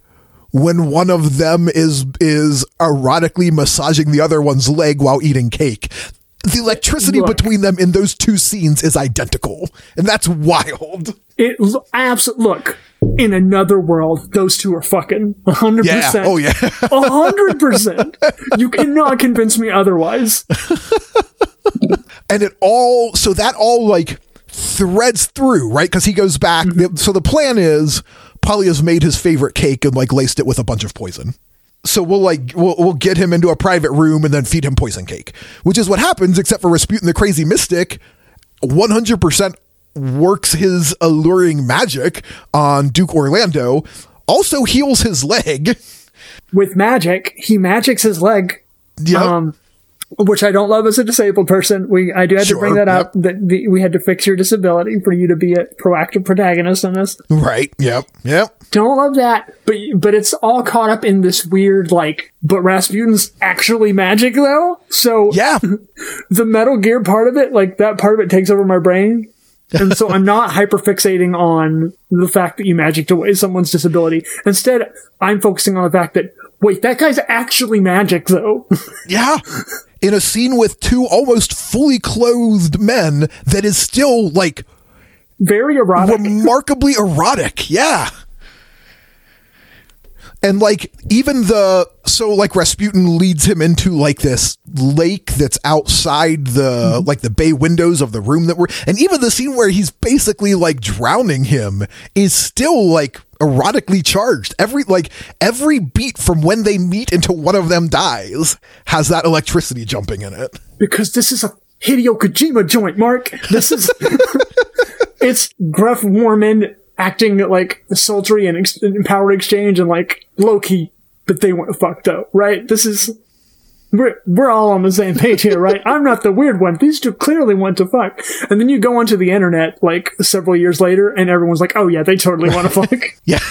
when one of them is is erotically massaging the other one's leg while eating cake. The electricity Look. between them in those two scenes is identical, and that's wild. It abs- look in another world, those two are fucking a hundred Yeah. percent. Oh yeah. (laughs) a hundred percent. You cannot convince me otherwise. (laughs) and it all so that all like threads through right? Because he goes back. So the plan is polly has made his favorite cake and like laced it with a bunch of poison. So we'll like we'll, we'll get him into a private room and then feed him poison cake which is what happens except for rasputin the crazy mystic 100% works his alluring magic on duke orlando. Also heals his leg. With magic, he magics his leg. Yep. Um, which I don't love as a disabled person. We I do have Sure, to bring that yep. up that the, we had to fix your disability for you to be a proactive protagonist in this. Right. Yep. Yep. Don't love that, but but it's all caught up in this weird like. But Rasputin's actually magic though, so Yeah. (laughs) the Metal Gear part of it, like that part of it, takes over my brain. And so I'm not hyperfixating on the fact that you magicked away someone's disability. Instead, I'm focusing on the fact that, wait, that guy's actually magic though. (laughs) Yeah. In a scene with two almost fully clothed men that is still like Very erotic. remarkably erotic. Yeah. And like even the so like Rasputin leads him into like this lake that's outside the mm-hmm. like the bay windows of the room that we're and even the scene where he's basically like drowning him is still like erotically charged. Every like every beat from when they meet until one of them dies has that electricity jumping in it. because this is a Hideo Kojima joint, Mark. This is (laughs) (laughs) it's Gruff Warman acting like sultry and, ex- and power exchange and like low key, but they want to fuck though, right? This is we're we're all on the same page here, right? I'm not the weird one. These two clearly want to fuck, and then you go onto the internet like several years later, and everyone's like, "Oh yeah, they totally want to (laughs) fuck." Yeah. (laughs)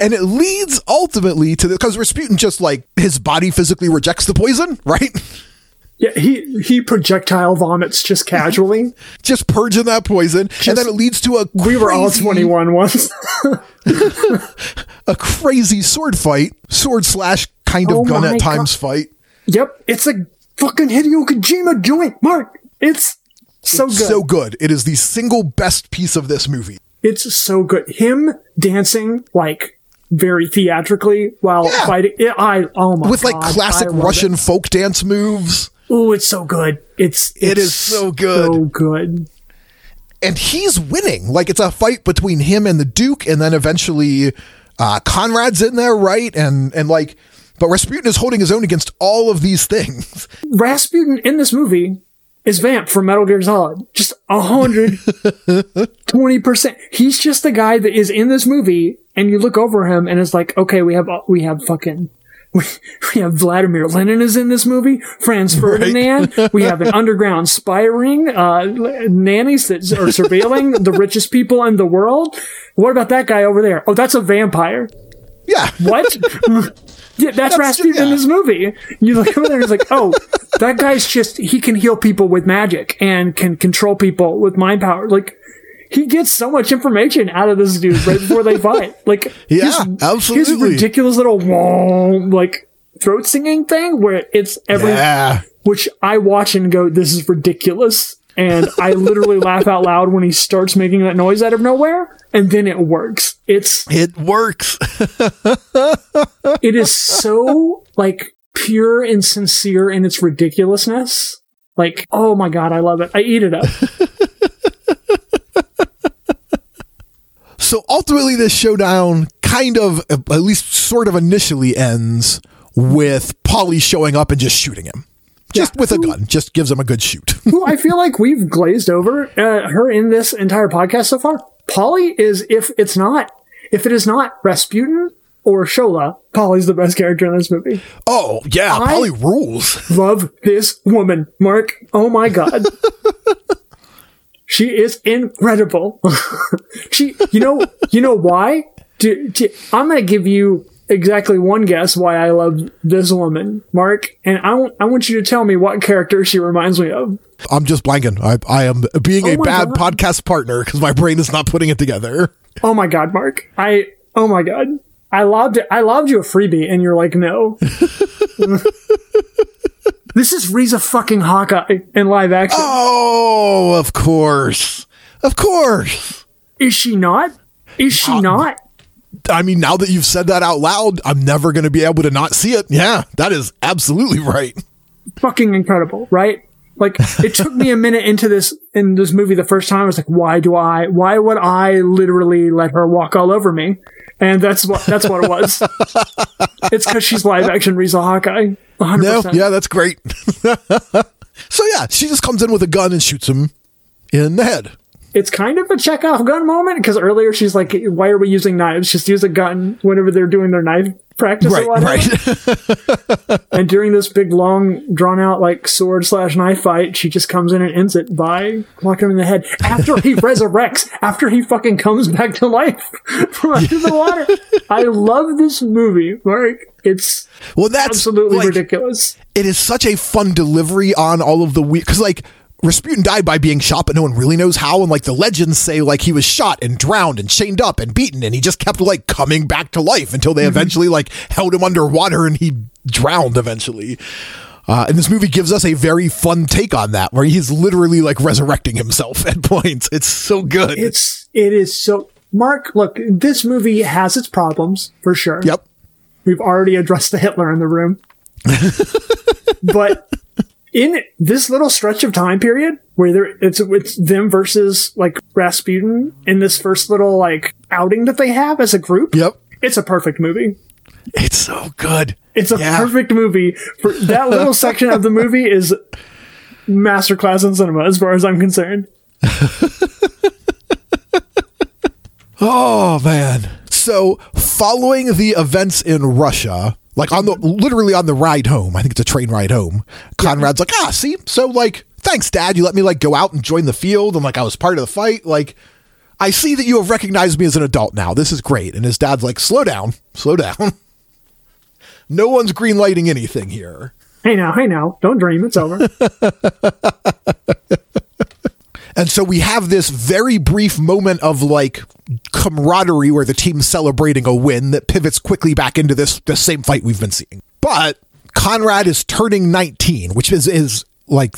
and it leads ultimately to the because Rasputin just like his body physically rejects the poison, right? Yeah, he he projectile vomits just casually. (laughs) Just purging that poison, and then it leads to a We were all 21 once. (laughs) a crazy sword fight, sword slash kind of Oh gun at times fight. Yep, it's a fucking Hideo Kojima joint, Mark. It's so good. So good. It is the single best piece of this movie. it's so good. Him dancing like very theatrically while Yeah. fighting. It, I oh my With like God, classic Russian It. folk dance moves. Ooh, it's so good. It's It it's so good. So good. and he's winning. Like it's a fight between him and the Duke, and then eventually uh, Conrad's in there, right? And and like, but Rasputin is holding his own against all of these things. (laughs) Rasputin in this movie is Vamp from Metal Gear Solid. Just a hundred (laughs) twenty percent. He's just the guy that is in this movie, and you look over him, and it's like, okay, we have we have fucking. We, we have Vladimir Lenin is in this movie. Franz (laughs) Ferdinand. We have an underground spy ring. Uh, nannies that are surveilling the richest people in the world. What about that guy over there? Oh, that's a vampire. Yeah, What? (laughs) yeah, that's, Rasputin in this movie. You look over there, and it's like, oh, that guy's just, he can heal people with magic and can control people with mind power. Like, he gets so much information out of this dude right before they fight. Like, (laughs) Yeah, his, His ridiculous little wah, like throat singing thing where it's every, yeah. which I watch and go, this is ridiculous. And I literally (laughs) laugh out loud when he starts making that noise out of nowhere, and then it works. It's It works. (laughs) it is so like pure and sincere in its ridiculousness. Like, oh my god, I love it. I eat it up. So ultimately, this showdown kind of, at least sort of initially, ends with Polly showing up and just shooting him, just Yeah. with a gun. Just gives him a good shoot. (laughs) Who I feel like we've glazed over uh, her in this entire podcast so far. Polly is if it's not if it is not Rasputin or Shola, Polly's the best character in this movie. oh yeah, I- Polly rules. (laughs) Love this woman, Mark. Oh my god. (laughs) she is incredible. (laughs) she you know you know why? Do, do- I'm going to give you exactly one guess why I love this woman, Mark, and I want I want you to tell me what character she reminds me of. I'm just blanking. I, I am being Oh a bad God. podcast partner because my brain is not putting it together. Oh my god, Mark. I oh my god. I lobbed it. I lobbed you a freebie and you're like, no. (laughs) this is Riza fucking Hawkeye in live action. Oh, of course. Of course. Is she not? Is she um, not? I mean, now that you've said that out loud, I'm never going to be able to not see it. Yeah, that is absolutely right. Fucking incredible, right? Like it took me a minute into this in this movie the first time. I was like, why do I? Why would I literally let her walk all over me? And that's what that's what it was. (laughs) it's because she's live action Riza Hawkeye. 100%. No, yeah, that's great. (laughs) so, yeah, she just comes in with a gun and shoots him in the head. it's kind of a Chekhov gun moment because earlier she's like, "Why are we using knives? Just use a gun whenever they're doing their knife practice Right, or whatever. right. (laughs) And during this big, long, drawn out like sword slash knife fight, she just comes in and ends it by clocking him in the head after he (laughs) resurrects, after he fucking comes back to life (laughs) from under the water. I love this movie, Mark. It's well, that's absolutely like, ridiculous. it is such a fun delivery on all of the weird because like Rasputin died by being shot, but no one really knows how. And like the legends say, like he was shot and drowned and chained up and beaten, and he just kept like coming back to life until they eventually like held him underwater and he drowned eventually. Uh, and this movie gives us a very fun take on that, where he's literally like resurrecting himself (laughs) at points. It's so good. It's it is so. Mark, look, this movie has its problems for sure. yep. We've already addressed the Hitler in the room. (laughs) but in this little stretch of time period where there, it's it's them versus like Rasputin in this first little like outing that they have as a group, Yep. it's a perfect movie. It's so good. It's a Yeah. perfect movie. For that little (laughs) section of the movie is masterclass in cinema as far as I'm concerned. (laughs) Oh man. So following the events in Russia, like on the literally on the ride home, I think it's a train ride home, Conrad's like, ah, see, so like, thanks, Dad. You let me like go out and join the field and like I was part of the fight. Like, I see that you have recognized me as an adult now. This is great. And his dad's like, slow down, slow down. (laughs) no one's green lighting anything here. Hey now, hey now, don't dream, it's over. (laughs) And so we have this very brief moment of like camaraderie where the team's celebrating a win that pivots quickly back into this the same fight we've been seeing. But Conrad is turning 19, which is is like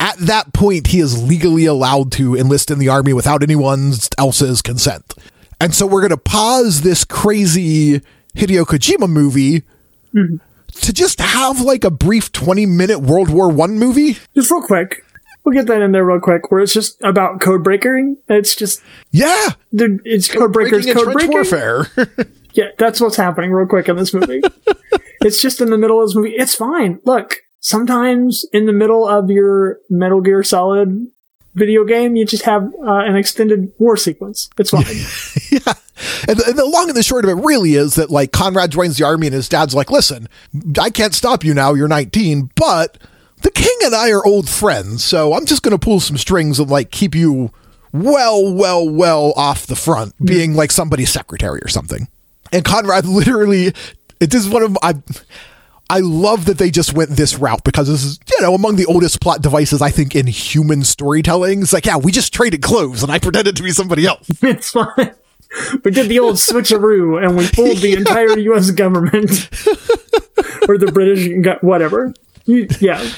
at that point he is legally allowed to enlist in the army without anyone else's consent. And so we're going to pause this crazy Hideo Kojima movie mm-hmm. to just have like a brief 20 minute World War 1 movie. just real quick. We'll get that in there real quick, where it's just about code breaking. It's just Yeah. It's code breakers, Breaking and code breaking. warfare. (laughs) Yeah, that's what's happening real quick in this movie. (laughs) it's just in the middle of this movie. It's fine. Look, sometimes in the middle of your Metal Gear Solid video game, you just have uh, an extended war sequence. It's fine. (laughs) yeah. And, and the long and the short of it really is that like Conrad joins the army and his dad's like, listen, I can't stop you now. You're 19, but the king and I are old friends. So I'm just going to pull some strings and like keep you well, well, well off the front, mm. being like somebody's secretary or something. And Conrad (laughs) literally, it is one of I. I love that they just went this route because this is, you know, among the oldest plot devices I think in human storytelling. It's like, yeah, we just traded clothes and I pretended to be somebody else. (laughs) it's fine. We did the old switcheroo and we fooled the (laughs) entire U.S. government or the British, whatever. You, yeah,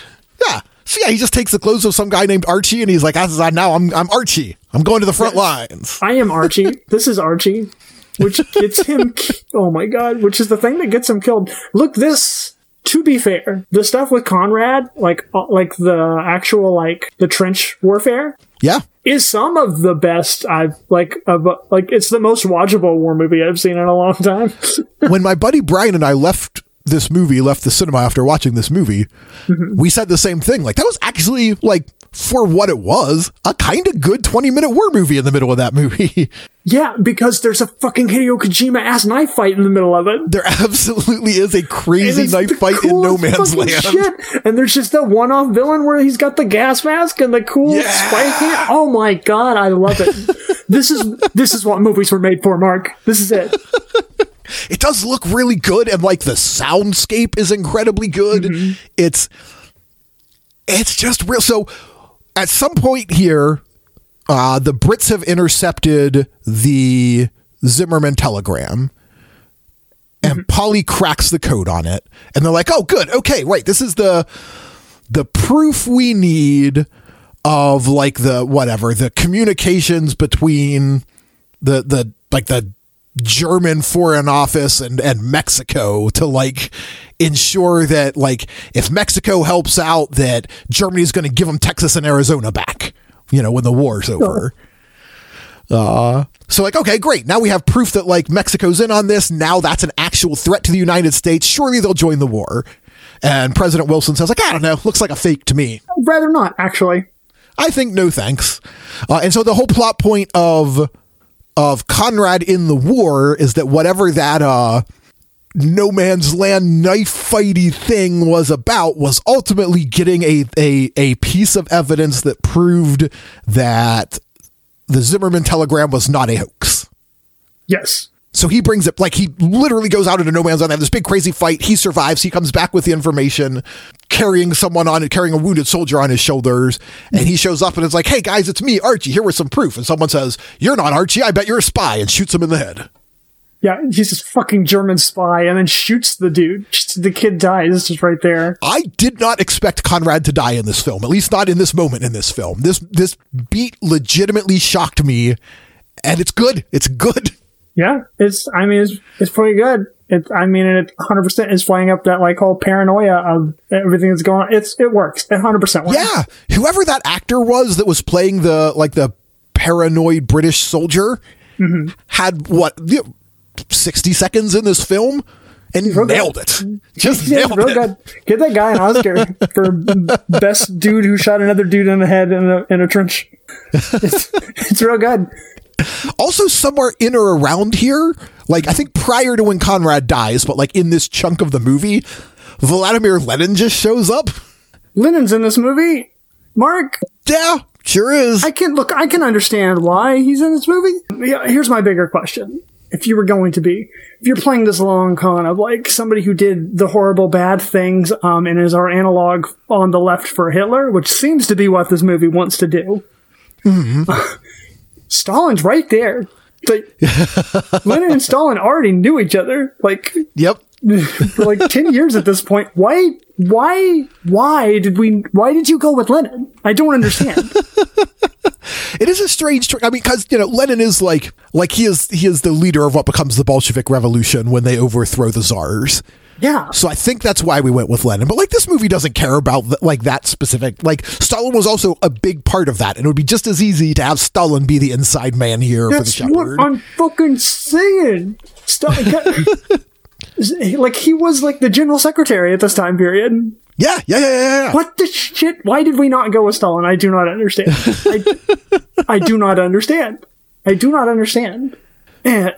Yeah. So yeah, he just takes the clothes of some guy named Archie, and he's like, "As I now, I'm I'm Archie. I'm going to the front lines." I am Archie. (laughs) this is Archie, which gets him. ki- Oh my god! Which is the thing that gets him killed. Look, this. To be fair, the stuff with Conrad, like uh, like the actual like the trench warfare, Yeah, is some of the best I've like of like it's the most watchable war movie I've seen in a long time. (laughs) when my buddy Brian and I left this movie, left the cinema after watching this movie, mm-hmm. we said the same thing. Like that was actually like for what it was, a kind of good 20 minute war movie in the middle of that movie. (laughs) yeah, because there's a fucking Hideo Kojima ass knife fight in the middle of it. there absolutely is a crazy knife fight in no man's land. Shit. And there's just that one-off villain where he's got the gas mask and the cool Yeah. spike hand. Oh my god, I love it. (laughs) this is this is what movies were made for, Mark. This is it. (laughs) it does look really good and like the soundscape is incredibly good Mm-hmm. it's it's just real so at some point here uh the brits have intercepted the zimmerman telegram and Mm-hmm. polly cracks the code on it and they're like oh good okay right this is the the proof we need of like the whatever the communications between the the like the German foreign office and and Mexico to like ensure that like if Mexico helps out that Germany's going to give them Texas and Arizona back you know when the war's over. Uh so like okay great. Now we have proof that like Mexico's in on this. Now that's an actual threat to the United States. Surely they'll join the war. And President Wilson says like I don't know. Looks like a fake to me. I'd rather not, actually. I think no thanks. Uh, and so the whole plot point of of Conrad in the war is that whatever that uh no man's land knife fighty thing was about was ultimately getting a, a, a piece of evidence that proved that the Zimmerman telegram was not a hoax. Yes. So he brings it like he literally goes out into no man's land. They have this big crazy fight. He survives. He comes back with the information, carrying someone on carrying a wounded soldier on his shoulders. And he shows up and it's like, "Hey guys, it's me, Archie. Here with some proof." And someone says, "You're not Archie. I bet you're a spy," and shoots him in the head. Yeah, he's this fucking German spy and then shoots the dude. The kid dies just right there. I did not expect Conrad to die in this film, at least not in this moment in this film. This this beat legitimately shocked me, and it's good. It's good. Yeah, it's. I mean, it's it's pretty good. It. I mean, it 100 percent is flying up that like whole paranoia of everything that's going on. It's it works. It 100 percent works. Yeah, whoever that actor was that was playing the like the paranoid British soldier mm-hmm. had what you know, 60 seconds in this film and nailed it. Just Yeah, nailed real it. good. Get that guy an Oscar (laughs) for best dude who shot another dude in the head in a in a trench. (laughs) It's, it's real good. Also, somewhere in or around here, like I think prior to when Conrad dies, but like in this chunk of the movie, Vladimir Lenin just shows up. Lenin's in this movie. Mark, Yeah, sure is. I can look. I can understand why he's in this movie. Yeah, here's my bigger question: If you were going to be, if you're playing this long con of like somebody who did the horrible bad things, um, and is our analog on the left for Hitler, which seems to be what this movie wants to do. (laughs) Stalin's right there. Like, (laughs) Lenin and Stalin already knew each other. Like, yep. for (laughs) like 10 years at this point why why why did we why did you go with lenin i don't understand (laughs) It is a strange. Tr- I mean, because you know, Lenin is like, like he is, he is the leader of what becomes the Bolshevik Revolution when they overthrow the czars. Yeah So I think that's why we went with Lenin. But like this movie doesn't care about like that specific. Like Stalin was also a big part of that, and it would be just as easy to have Stalin be the inside man here that's for the what shepherd. i'm fucking saying Stalin, (laughs) like he was like the general secretary at this time period yeah, yeah, yeah, yeah, yeah. what the shit why did we not go with stalin i do not understand i, I do not understand i do not understand (clears throat) and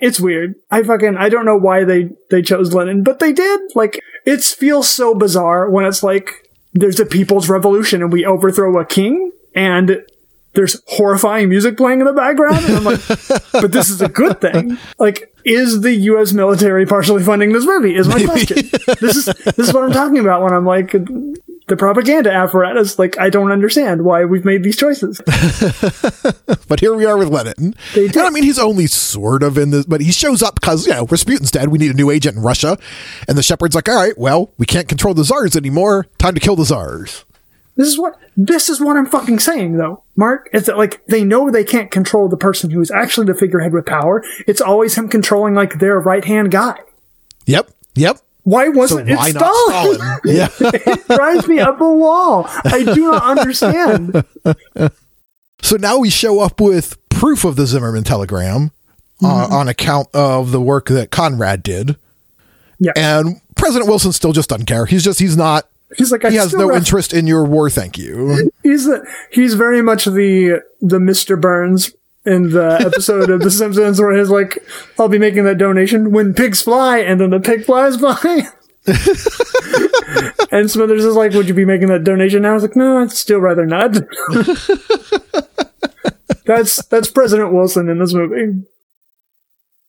it's weird. I fucking I don't know why they they chose Lenin, but they did. Like it feels so bizarre when it's like there's a people's revolution and we overthrow a king and there's horrifying music playing in the background and I'm like, (laughs) but this is a good thing. Like, is the U.S. military partially funding this movie? Is my (laughs) question. This is this is what I'm talking about when I'm like the propaganda apparatus. Like, I don't understand why we've made these choices. (laughs) But here we are with Lenin. They. And I mean, he's only sort of in this, but he shows up because, you know, Rasputin's dead. We need a new agent in Russia. And the shepherd's like, all right, well, we can't control the czars anymore. Time to kill the czars. This is what this is what I'm fucking saying though, Mark. Is that like they know they can't control the person who is actually the figurehead with power. It's always him controlling like their right hand guy. Yep. Yep. Why wasn't why it not Stalin? Stalin? (laughs) yeah. it drives me up a wall. I do not understand. (laughs) So now we show up with proof of the Zimmerman telegram uh, on account of the work that Conrad did. Yeah. And President Wilson still just doesn't care. He's just, he's not, He's like I he has no ref- interest in your war. Thank you. He's the, he's very much the the Mr. Burns in the (laughs) episode of The Simpsons where he's like, "I'll be making that donation when pigs fly," and then the pig flies by. (laughs) and Smithers is like, "Would you be making that donation now?" I was like, "No, I'd still rather not." (laughs) that's that's President Wilson in this movie.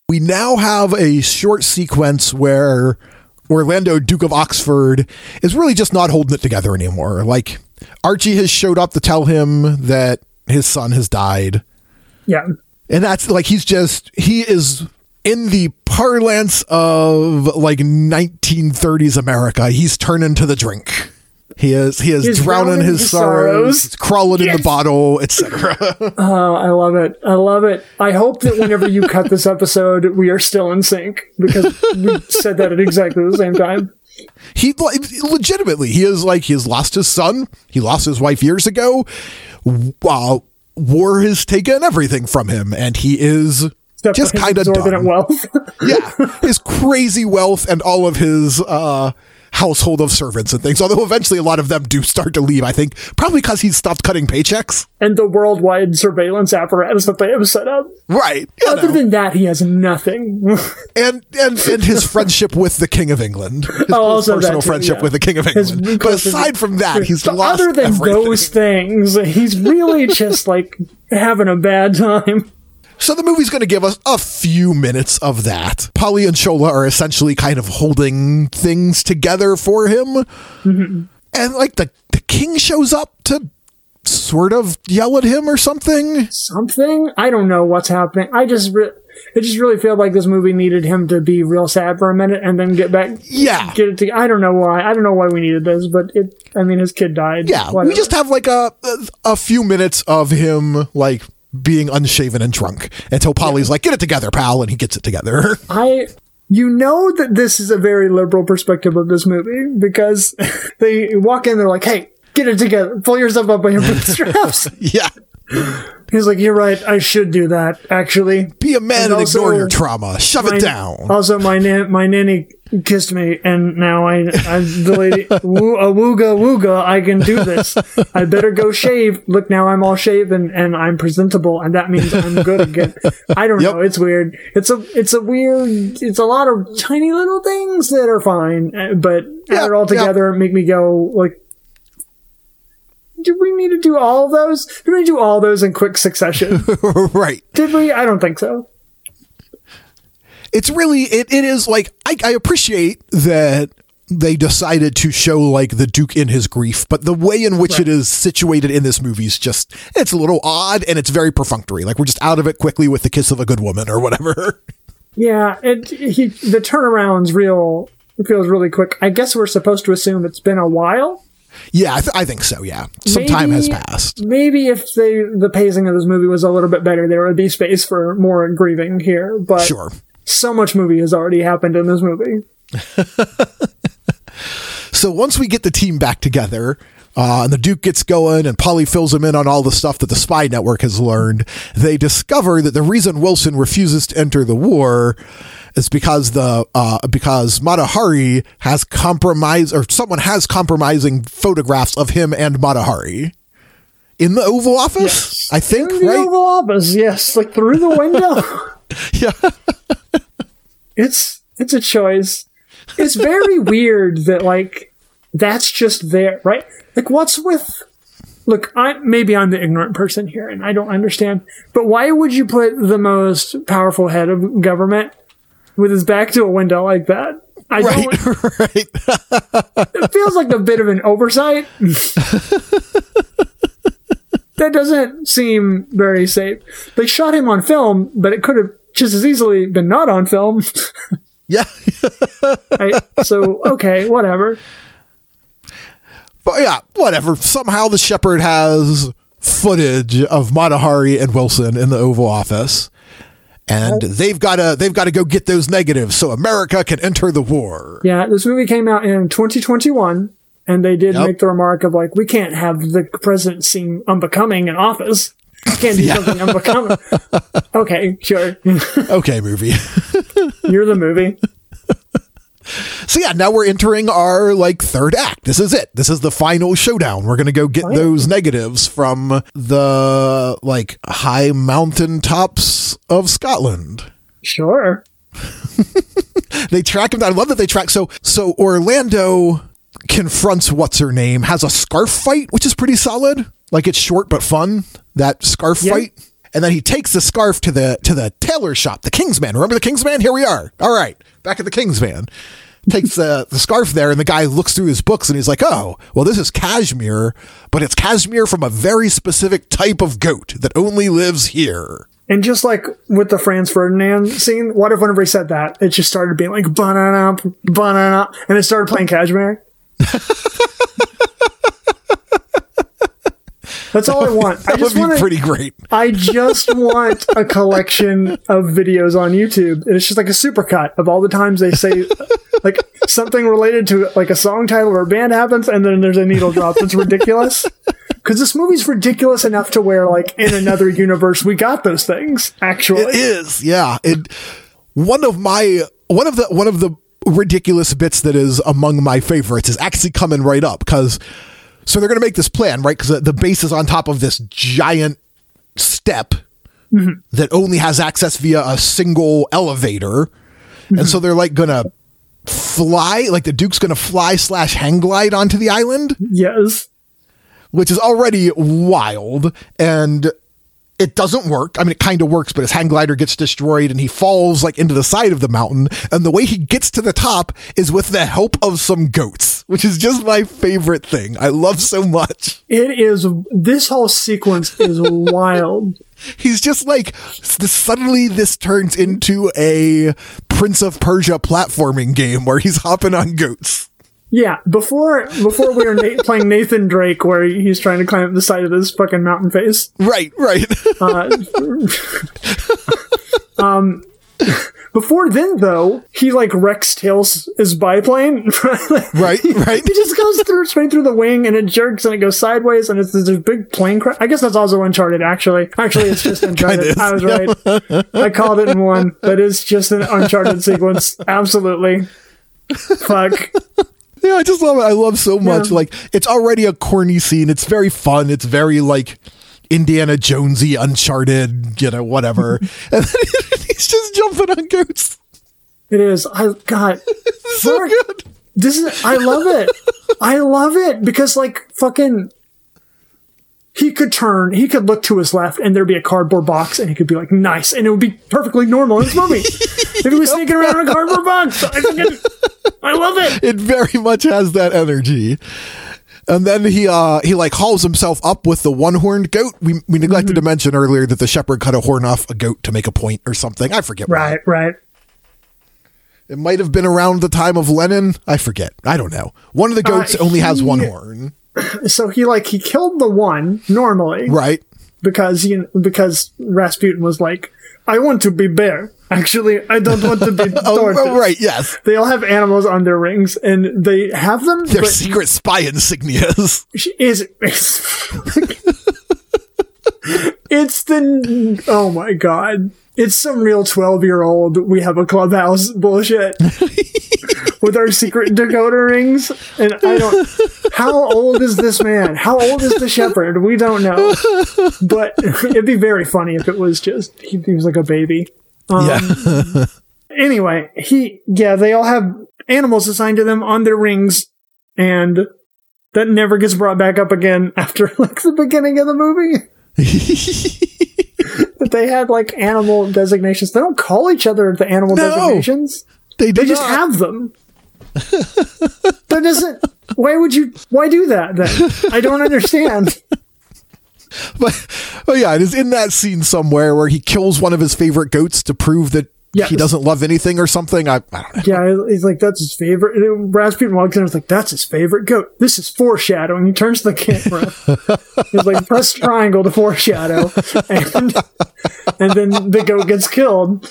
we now have a short sequence where Orlando, Duke of Oxford, is really just not holding it together anymore. Like, Archie has showed up to tell him that his son has died. Yeah, And that's like, he's just, he is in the parlance of like 1930s America. He's turning to the drink. He is, he is He's drowning drowning his, his sorrows, sorrows. crawling in the bottle, etc. (laughs) oh, I love it. I love it. I hope that whenever you cut this episode, we are still in sync because we said that at exactly the same time. he like, legitimately he is like he has lost his son he lost his wife years ago uh, war has taken everything from him and he is Except just kind of done wealth. (laughs) yeah his crazy wealth and all of his uh household of servants and things. Although eventually a lot of them do start to leave, I think, probably because he's stopped cutting paychecks. And the worldwide surveillance apparatus that they have set up. Right. Other know. than that, he has nothing. (laughs) and, and and his friendship with the King of England. His Oh, also personal too, friendship yeah. with the King of His England. But aside from that, he's But lost other than everything. those things, he's really just like having a bad time. So the movie's going to give us a few minutes of that. Polly and Shola are essentially kind of holding things together for him. Mm-hmm. And like the, the king shows up to sort of yell at him or something. Something I don't know what's happening. I just re- it just really felt like this movie needed him to be real sad for a minute and then get back. Yeah. get it. To, I don't know why. I don't know why we needed this, but it. I mean, his kid died. Yeah, Whatever. we just have like a a few minutes of him like being unshaven and drunk until Polly's like, "Get it together, pal," and he gets it together. (laughs) I. You know that this is a very liberal perspective of this movie because (laughs) they walk in, they're like, "Hey, get it together, pull yourself up by your (laughs) bootstraps." yeah, He's like, "You're right. I should do that. Actually, be a man And and, also- ignore your trauma. Shove My- it down. Also, my nan- my nanny kissed me, and now I I'm the lady. (laughs) Woo, a wooga wooga. I can do this. I better go shave. Look, now I'm all shaven and I'm presentable, and that means I'm good again. I don't Yep. know. It's weird. It's a it's a weird. It's a lot of tiny little things that are fine, uh, but add it all together make me go like. Do we need to do all those? Do we need to do all those in quick succession? (laughs) right. Did we? I don't think so. It's really it, it is like I, I appreciate that they decided to show like the Duke in his grief, but the way in which it is situated in this movie is just it's a little odd and it's very perfunctory. Like we're just out of it quickly with the kiss of a good woman or whatever. (laughs) Yeah, it he the turnaround's real it feels really quick. I guess we're supposed to assume it's been a while. yeah, I, th- I think so. Yeah, some time has passed. Maybe if they the pacing of this movie was a little bit better, there would be space for more grieving here. But Sure. So much movie has already happened in this movie. (laughs) So once we get the team back together, uh, and the Duke gets going, and Polly fills him in on all the stuff that the spy network has learned. They discover that the reason Wilson refuses to enter the war is because the uh, because Mata Hari has compromised, or someone has compromising photographs of him and Mata Hari in the Oval Office. I think In the right. Oval Office, yes, like through the window. (laughs) yeah, it's it's a choice. It's very (laughs) weird that like that's just there, right? Like what's with Look, I maybe I'm the ignorant person here and I don't understand, but why would you put the most powerful head of government with his back to a window like that? I right, don't (laughs) right. it feels like a bit of an oversight. (laughs) that doesn't seem very safe. They shot him on film, but it could have just as easily been not on film. (laughs) Yeah. (laughs) Right? So okay, whatever. But yeah, whatever. Somehow the Shepherd has footage of Mata Hari and Wilson in the Oval Office. And they've got to they've got to go get those negatives so America can enter the war. Yeah, this movie came out in 2021, and they did Yep. make the remark of like, we can't have the president seem unbecoming in office. Can't do something unbecoming. (laughs) okay, sure. (laughs) Okay, movie. (laughs) You're the movie. so yeah, now we're entering our like third act. This is it. This is the final showdown. We're gonna go get Oh, yeah. those negatives from the like high mountain tops of Scotland. Sure. they track him down. I love that they track. So so Orlando confronts what's her name, has a scarf fight, which is pretty solid. Like it's short but fun. That scarf Yeah. fight. And then he takes the scarf to the to the tailor shop, the Kingsman. Remember the Kingsman? Here we are. All right, back at the Kingsman. Takes the, the scarf there, and the guy looks through his books and he's like, Oh, well, this is cashmere, but it's cashmere from a very specific type of goat that only lives here. And just like with the Franz Ferdinand scene, what if whenever he said that, it just started being like banana, banana, and it started playing Kashmir? (laughs) That's all I want. (laughs) I That would just be want pretty great. I just want a collection of videos on YouTube. And it's just like a supercut of all the times they say (laughs) like something related to like a song title or a band happens, and then there's a needle drop that's ridiculous. (laughs) Because this movie's ridiculous enough to where, like, in another universe, we got those things. Actually, It is, yeah. It one of my one of the one of the ridiculous bits that is among my favorites is actually coming right up because so they're going to make this plan right because the base is on top of this giant step mm-hmm. that only has access via a single elevator mm-hmm. and so they're like going to fly like the duke's going to fly slash hang glide onto the island yes which is already wild and it doesn't work. I mean, it kind of works, but his hang glider gets destroyed and he falls like into the side of the mountain. And the way he gets to the top is with the help of some goats, which is just my favorite thing. I love so much. It is. This whole sequence is wild. (laughs) He's just like suddenly this turns into a Prince of Persia platforming game where he's hopping on goats. Yeah, before before we were na- (laughs) playing Nathan Drake, where he's trying to climb up the side of this fucking mountain face. Right, right. uh, (laughs) um, before then, though, he like wrecks Tails' his biplane. (laughs) right, right. He just goes through straight through the wing, and it jerks, and it goes sideways, and it's this big plane crash. I guess that's also Uncharted. Actually, actually, it's just Uncharted. I was right. I called it in one, but it's just an Uncharted sequence. Absolutely. Fuck. Yeah, I just love it. I love so much. Yeah. Like it's already a corny scene. It's very fun. It's very like Indiana Jonesy, Uncharted, you know, whatever. (laughs) and then (laughs) he's just jumping on goats. It is. I God, (laughs) so good. This is. I love it. I love it because like fucking he could turn, he could look to his left, and there'd be a cardboard box, and he could be like, "Nice," and it would be perfectly normal in this movie. (laughs) if he was sneaking around in a cardboard box, I, I love it. It very much has that energy. And then he uh he like hauls himself up with the one horned goat. We we neglected mm-hmm. to mention earlier that the shepherd cut a horn off a goat to make a point or something. I forget. Right, why. right. It might have been around the time of Lenin. I forget. I don't know. One of the goats uh, only he, has one horn. (clears throat) so he like he killed the one normally, right? Because you because Rasputin was like, I want to be bear. Actually, I don't want to be (laughs) oh, tortoise. oh, right, yes. They all have animals on their rings, and they have them. Their secret spy insignias. (laughs) Is it's, (laughs) it's the oh my god! It's some real twelve year old. We have a clubhouse bullshit. (laughs) with our secret decoder rings. And I don't. How old is this man? How old is the shepherd? We don't know. But it'd be very funny if it was just he, he was like a baby. Um, yeah. anyway, he yeah they all have animals assigned to them on their rings, and that never gets brought back up again (laughs) after like the beginning of the movie. (laughs) that they had like animal designations. They don't call each other the animal no, designations. They, they just not. have them (laughs) that doesn't. Why would you? Why do that? Then I don't understand. (laughs) But, oh yeah, it is in that scene somewhere where he kills one of his favorite goats to prove that yes. he doesn't love anything or something. I, I don't know. Yeah, he's like, that's his favorite. And Rasputin walks in and is like, that's his favorite goat. This is foreshadowing. He turns to the camera. (laughs) he's like, press triangle to foreshadow. (laughs) And, and then the goat gets killed.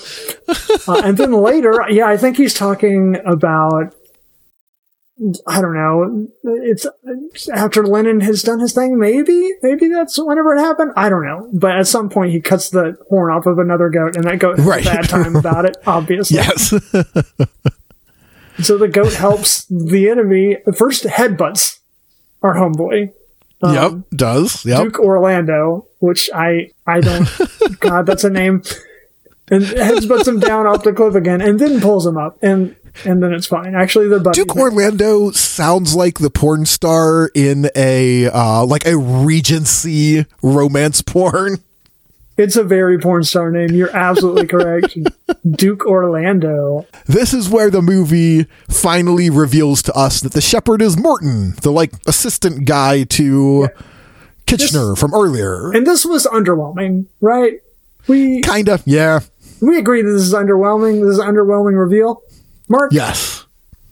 Uh, and then later, yeah, I think he's talking about I don't know. It's, after Lenin has done his thing. Maybe, maybe that's whenever it happened. I don't know. But at some point, he cuts the horn off of another goat, and that goat has right. a bad time about it. (laughs) Obviously, yes. so the goat helps the enemy. First, headbutts our homeboy. Um, yep, does yep. Duke Orlando, which I I don't. (laughs) God, that's a name. And headbutts him down off the cliff again, and then pulls him up. And and then it's fine. Actually, they're buddies. Duke Orlando sounds like the porn star in a uh, like a Regency romance porn. It's a very porn star name. You're absolutely correct. (laughs) Duke Orlando. This is where the movie finally reveals to us that the shepherd is Morton, the like assistant guy to yeah. Kitchener this, from earlier. And this was underwhelming, right? We kind of, yeah. We agree that this is underwhelming. This is an underwhelming reveal. Mark? Yes.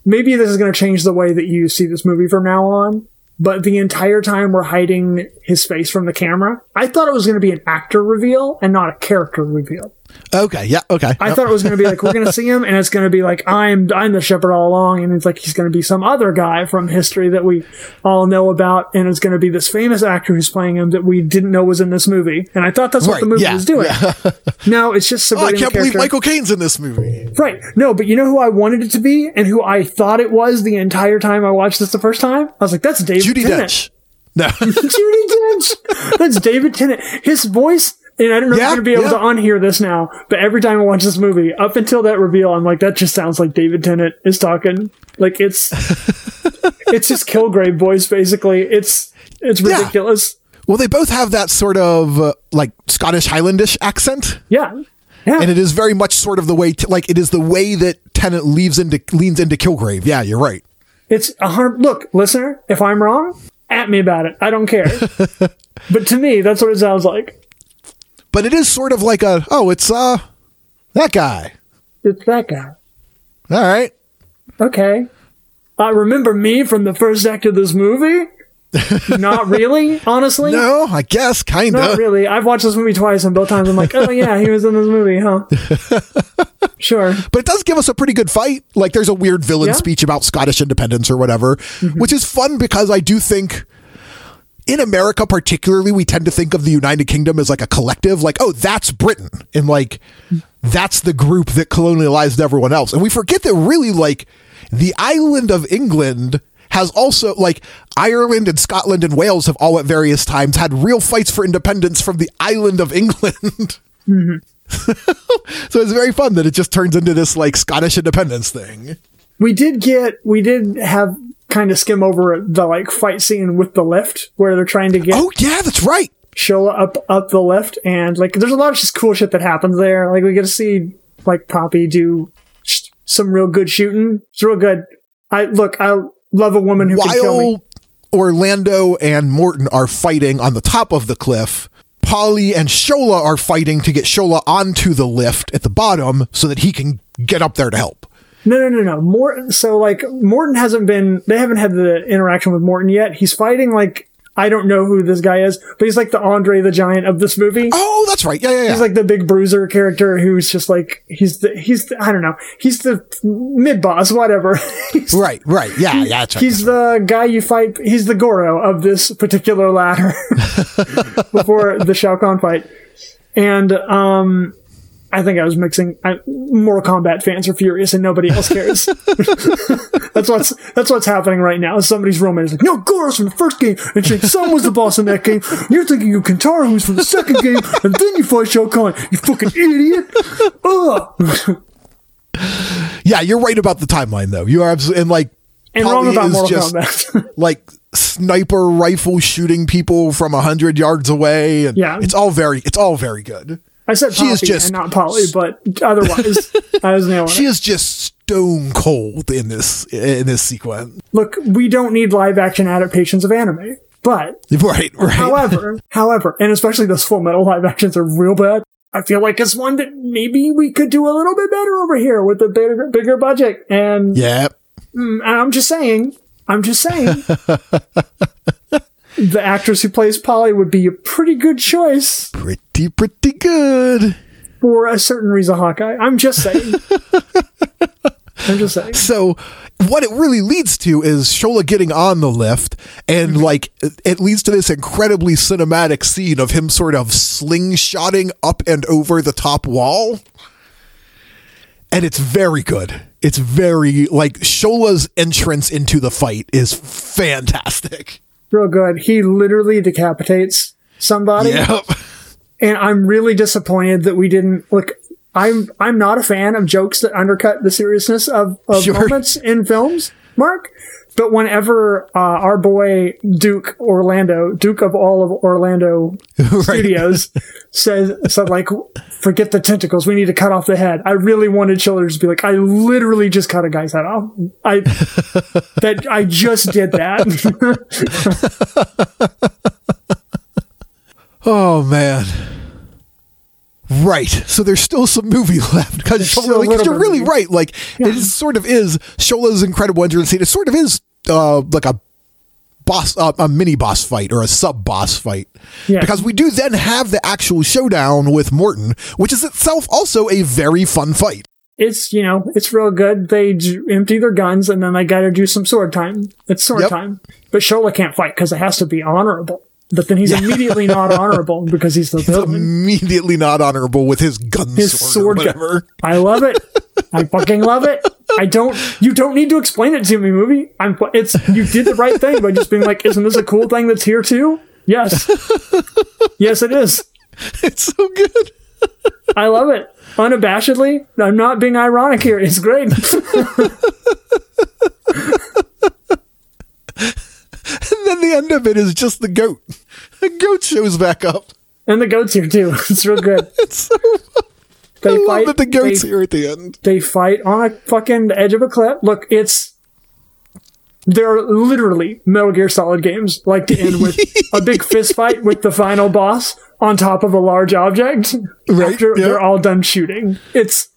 Maybe this is going to change the way that you see this movie from now on, but the entire time we're hiding his face from the camera, I thought it was going to be an actor reveal and not a character reveal. Okay, yeah, okay. I thought it was going to be like we're going to see him, and it's going to be like I'm I'm the shepherd all along, and it's like he's going to be some other guy from history that we all know about, and it's going to be this famous actor who's playing him that we didn't know was in this movie, and I thought that's what Right, the movie yeah, was doing. (laughs) no, it's just oh, I can't believe. Michael Caine's in this movie. Right. No, but you know who I wanted it to be, and who I thought it was the entire time I watched this the first time. I was like, "That's David Judi Tennant." Dench. No. (laughs) Judi Dench. That's David Tennant. His voice, and I don't know if Yeah, I'm going to be able yeah. to unhear this now, but every time I watch this movie, up until that reveal, I'm like, that just sounds like David Tennant is talking. Like it's, (laughs) it's his Kilgrave voice, basically. It's, it's Yeah. ridiculous. well, they both have that sort of uh, like Scottish Highlandish accent. Yeah. Yeah. and it is very much sort of the way, t- like it is the way that Tennant leaves into leans into Kilgrave. Yeah, you're right. It's a hundred. Look, listener, if I'm wrong, at me about it. I don't care. (laughs) but to me, that's what it sounds like. But it is sort of like a oh, it's uh that guy. It's that guy. All right. Okay. Uh, remember me from the first act of this movie? (laughs) Not really, honestly. No, I guess kind Not of. really. I've watched this movie twice, and both times I'm like, oh yeah, he was in this movie, huh? (laughs) sure. But it does give us a pretty good fight. Like there's a weird villain Yeah. Mm-hmm. speech about Scottish independence or whatever, which is fun because I do think in America particularly we tend to think of the United Kingdom as like a collective, like oh that's Britain and like that's the group that colonialized everyone else. And we forget that really like the island of England has also like Ireland and Scotland and Wales have all at various times had real fights for independence from the island of England. (laughs) so it's very fun that it just turns into this like Scottish independence thing. We did get, we did have kind of skim over the like fight scene with the lift where they're trying to get Oh yeah, that's right. Shola up up the lift, and like there's a lot of just cool shit that happens there. Like we get to see like Poppy do sh- some real good shooting. It's real good. I look, I love a woman who can kill me. While Orlando and Morton are fighting on the top of the cliff, Polly and Shola are fighting to get Shola onto the lift at the bottom so that he can get up there to help. No, no, no, no. Morton. So like Morton hasn't been. They haven't had the interaction with Morton yet. He's fighting like I don't know who this guy is, but he's like the Andre the Giant of this movie. Oh, that's right. Yeah, yeah, yeah. He's like the big bruiser character who's just like he's the he's the, I don't know he's the mid boss whatever. (laughs) Right, right. Yeah, yeah, that's right. He's the guy you fight. He's the Goro of this particular ladder (laughs) (laughs) before the Shao Kahn fight. And um, I think I was mixing. I, Mortal Kombat fans are furious, and nobody else cares. (laughs) (laughs) that's what's that's what's happening right now. Somebody's roommate is like, "No, Goro's from the first game, and Shang Tsung was the boss in that game. You're thinking of Kintaro, who's from the second game, and then you fight Shao Kahn. You fucking idiot!" Ugh. yeah, you're right about the timeline though. You are absolutely and like And wrong about Mortal just Kombat. (laughs) like sniper rifle shooting people from a hundred yards away, and Yeah. it's all very, it's all very good. I said She is just- and not Polly, but otherwise, (laughs) I was nailing She it. is just stone cold in this in this sequence. Look, we don't need live action adaptations of anime, but Right, right. however, (laughs) however, and especially those Full Metal live actions are real bad. I feel like it's one that maybe we could do a little bit better over here with a bigger, bigger budget. And yeah. Mm, I'm just saying, I'm just saying, (laughs) the actress who plays Polly would be a pretty good choice Pretty, pretty good. for a certain Riza Hawkeye. I'm just saying. (laughs) I'm just saying. So, what it really leads to is Shola getting on the lift, and mm-hmm. like it leads to this incredibly cinematic scene of him sort of slingshotting up and over the top wall. And it's very good. It's very like Shola's entrance into the fight is fantastic. Real good. He literally decapitates somebody. Yep. and I'm really disappointed that we didn't look. I'm I'm not a fan of jokes that undercut the seriousness of, of Sure. moments in films, Mark. But whenever uh, our boy Duke Orlando, Duke of all of Orlando (laughs) Studios, says said like, "Forget the tentacles, we need to cut off the head." I really wanted Chiller to be like, "I literally just cut a guy's head off. I (laughs) that I just did that." (laughs) Oh man. Right. So there's still some movie (laughs) left because still a you're really movie. right. Like it is, sort of is Shola's incredible entrance scene. It sort of is uh, like a boss, uh, a mini boss fight or a sub boss fight. Yeah. Because we do then have the actual showdown with Morton, which is itself also a very fun fight. It's, you know, it's real good. They j- empty their guns and then they gotta do some sword time. It's sword Yep. time. But Shola can't fight because it has to be honorable. But then he's immediately not (laughs) honorable because he's the villain. Immediately not honorable with his gun His sword, sword or gun. whatever. I love it. I (laughs) fucking love it. I don't. You don't need to explain it to me, movie. I'm. It's you did the right thing by just being like, "Isn't this a cool thing that's here too?" Yes. (laughs) yes, it is. It's so good. I love it unabashedly. I'm not being ironic here. It's great. And then the end of it is just the goat. (laughs) The goat shows back up. and the goats here too. (laughs) It's real good. (laughs) It's so They I love that the goat's they, here at the end. they fight on a fucking edge of a cliff. Look, it's. There are literally Metal Gear Solid games like to end with a big fist fight with the final boss on top of a large object Right, after yeah. they're all done shooting. It's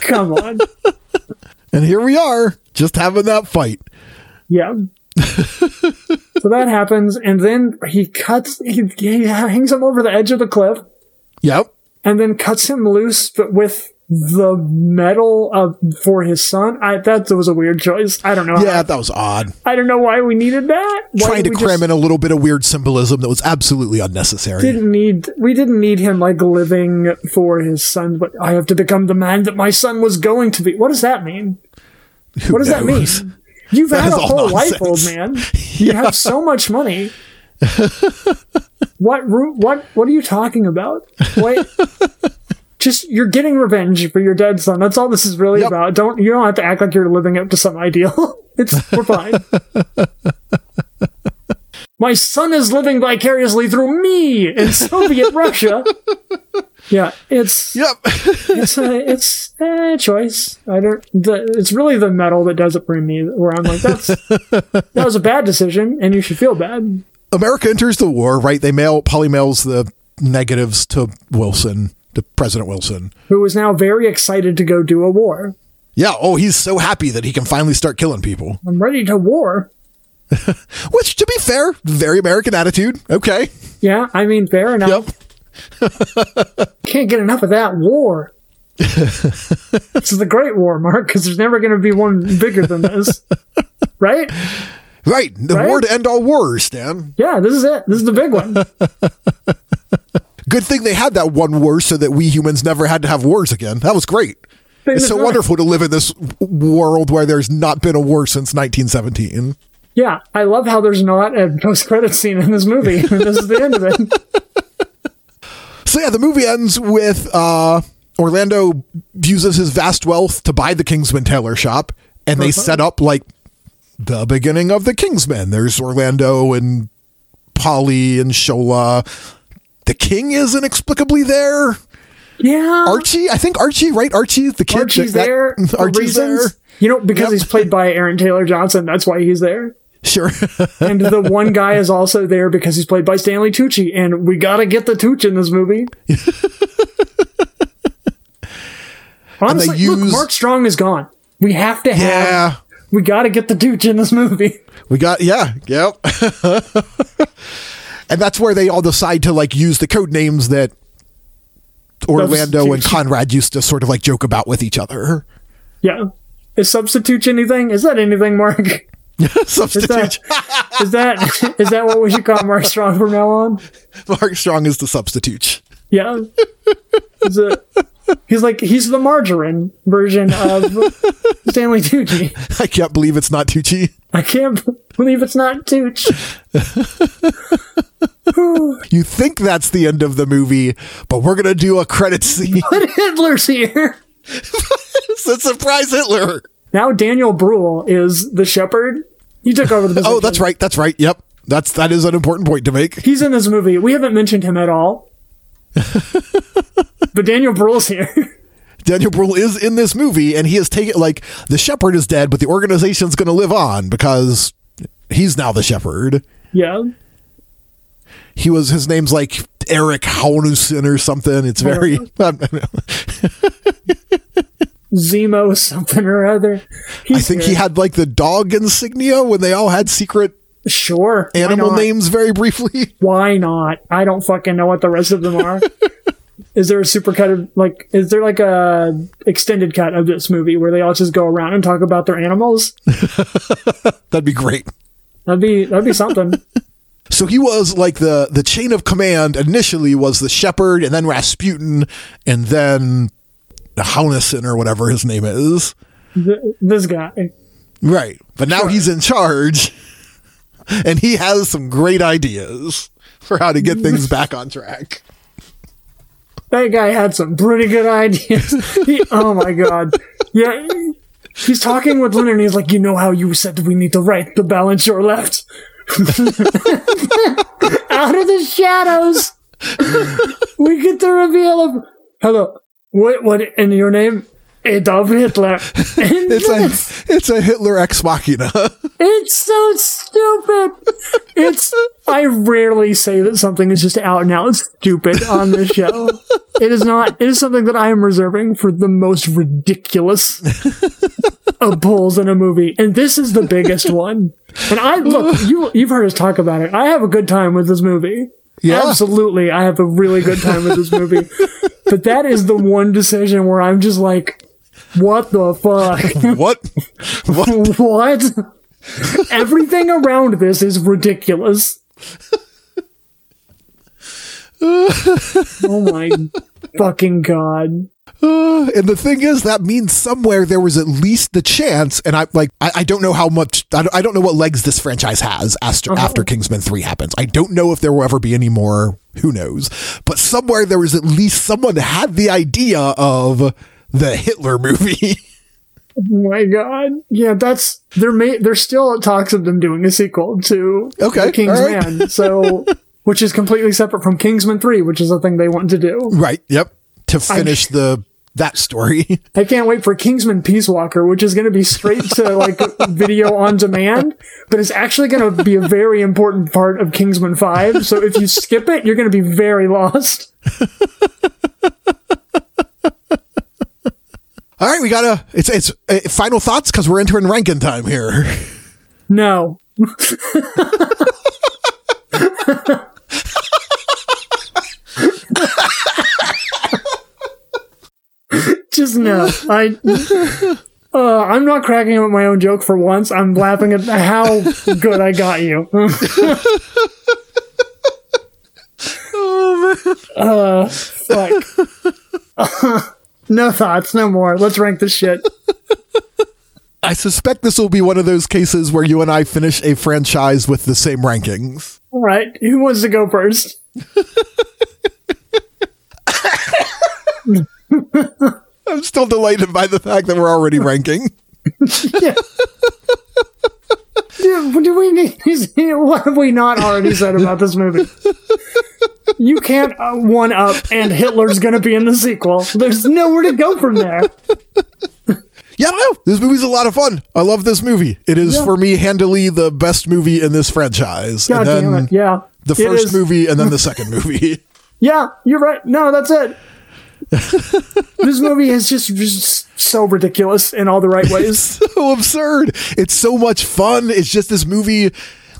come on, And here we are, just having that fight. yeah. (laughs) so that happens, and then he cuts. He, he hangs him over the edge of the cliff, Yep. and then cuts him loose, but with the medal of for his son. I that was a weird choice. I don't know. Yeah, that was odd. I don't know why we needed that. Why Trying to cram just in a little bit of weird symbolism that was absolutely unnecessary. Didn't need we didn't need him like living for his son, but I have to become the man that my son was going to be. What does that mean? Who What does that mean? You've That had a whole life, old man. (laughs) You have so much money. what what what are you talking about? Wait. (laughs) Just you're getting revenge for your dead son. That's all this is really Yep. about. Don't you don't have to act like you're living up to some ideal. (laughs) it's we're fine. My son is living vicariously through me in Soviet Russia. Yeah, it's Yep. (laughs) it's a it's a choice. I don't. The, it's really the medal that does it for me. Where I'm like, that's (laughs) that was a bad decision, and you should feel bad. America enters the war, right? They mail Polly mails the negatives to Wilson, to President Wilson. Who is now very excited to go do a war. Yeah, oh, he's so happy that he can finally start killing people. (laughs) I'm ready to war. Which, to be fair, very American attitude. Okay. Yeah, I mean, fair enough. Yep. (laughs) Can't get enough of that war. (laughs) this is the Great War, Mark, because there's never going to be one bigger than this, (laughs) right? Right. The Right? war to end all wars, Dan. Yeah, this is it. This is the big one. Good thing they had that one war so that we humans never had to have wars again. That was great. It's so Right. wonderful to live in this world where there's not been a war since 1917. Yeah, I love how there's not a post-credit scene in this movie. this is the end of it. So yeah, the movie ends with uh, Orlando uses his vast wealth to buy the Kingsman tailor shop, and they set up like the beginning of the Kingsmen. There's Orlando and Polly and Shola. The king is inexplicably there. Yeah, Archie, I think Archie, right? Archie, the kid. Archie's that- there (laughs) for Archie's reasons. there. You know, because Yep. he's played by Aaron Taylor Johnson. That's why he's there. Sure. (laughs) And the one guy is also there because he's played by Stanley Tucci. And we gotta get the Tucci in this movie. (laughs) Honestly, look, use- Mark Strong is gone. We have to have. yeah. We gotta get the Tucci in this movie. We got yeah, yep. (laughs) and that's where they all decide to like use the code names that Orlando and Conrad used to sort of like joke about with each other. Yeah. Is substitute anything? Is that anything, Mark? (laughs) Substitute. Is that is that what we should call Mark Strong from now on? Mark Strong is the substitute. Yeah. Is it, he's like he's the margarine version of Stanley Tucci. I can't believe it's not Tucci. I can't believe it's not Tucci. You think that's the end of the movie, but we're gonna do a credit scene. But Hitler's here. (laughs) it's a surprise Hitler. Now Daniel Bruhl is the shepherd. He took over the position. (laughs) Oh, that's right. That's right. Yep. That's that is an important point to make. He's in this movie. We haven't mentioned him at all. (laughs) but Daniel Bruhl's here. (laughs) Daniel Bruhl is in this movie, and he has taken like the shepherd is dead, but the organization's going to live on because he's now the shepherd. yeah. He was his name's like Eric Hanussen or something. It's very. Zemo something or other. I think here. he had like the dog insignia when they all had secret Sure. animal names very briefly? (laughs) Why not? I don't fucking know what the rest of them are. (laughs) is there a super cut of like? Is there like a extended cut of this movie where they all just go around and talk about their animals? (laughs) That'd be great. That'd be that'd be something. So he was like the the chain of command initially was the shepherd and then Rasputin and then Hanussen or whatever his name is. Th- this guy. Right. But now he's in charge and he has some great ideas for how to get things back on track. That guy had some pretty good ideas. (laughs) He, oh my god. Yeah. He's talking with Lenin and he's like, you know how you said we need to right the balance your left? (laughs) Out of the shadows, we get the reveal of, hello, what, what, in your name? Adolf Hitler. (laughs) It's a it's a Hitler ex machina. (laughs) It's so stupid. It's I rarely say that something is just out and out stupid on this show. It is not. It is something that I am reserving for the most ridiculous of pulls in a movie, and this is the biggest one. And I look, you you've heard us talk about it. I have a good time with this movie. Yeah. Absolutely, I have a really good time with this movie. (laughs) but that is the one decision where I'm just like, what the fuck? (laughs) what? What? what? Everything around this is ridiculous. (laughs) oh my fucking god. Uh, and the thing is, that means somewhere there was at least the chance, and I like I, I don't know how much I don't, I don't know what legs this franchise has after Uh-huh. after Kingsman three happens. I don't know if there will ever be any more. Who knows? But somewhere there was at least someone had the idea of the Hitler movie. (laughs) Oh my god. Yeah, that's there may there's still talks of them doing a sequel to Okay, The King's all right. Man. So (laughs) which is completely separate from Kingsman 3, which is a thing they want to do. right. Yep. To finish the that story. (laughs) I can't wait for Kingsman Peace Walker, which is going to be straight to like (laughs) video on demand, but it's actually going to be a very important part of Kingsman 5. So if you skip it, you're going to be very lost. (laughs) All right, we gotta. It's it's uh, final thoughts because we're entering ranking time here. No. Just no. I. (laughs) Uh, I'm not cracking up my own joke for once. I'm laughing at how good I got you. (laughs) Oh Uh, fuck. (laughs) no thoughts, no more. Let's rank this shit. I suspect this will be one of those cases where you and I finish a franchise with the same rankings. All right, who wants to go first? I'm still delighted by the fact that we're already (laughs) ranking. Yeah. Do, do we need? (laughs) What have we not already said about this movie? You can't uh, one up, and Hitler's going to be in the sequel. There's nowhere to go from there. Yeah, no, this movie's a lot of fun. I love this movie. It is Yeah. for me handily the best movie in this franchise. God and then damn it! Yeah, the first movie and then the (laughs) second movie. Yeah, you're right. No, that's it. This movie is just, just so ridiculous in all the right ways. (laughs) so absurd. It's so much fun. It's just this movie.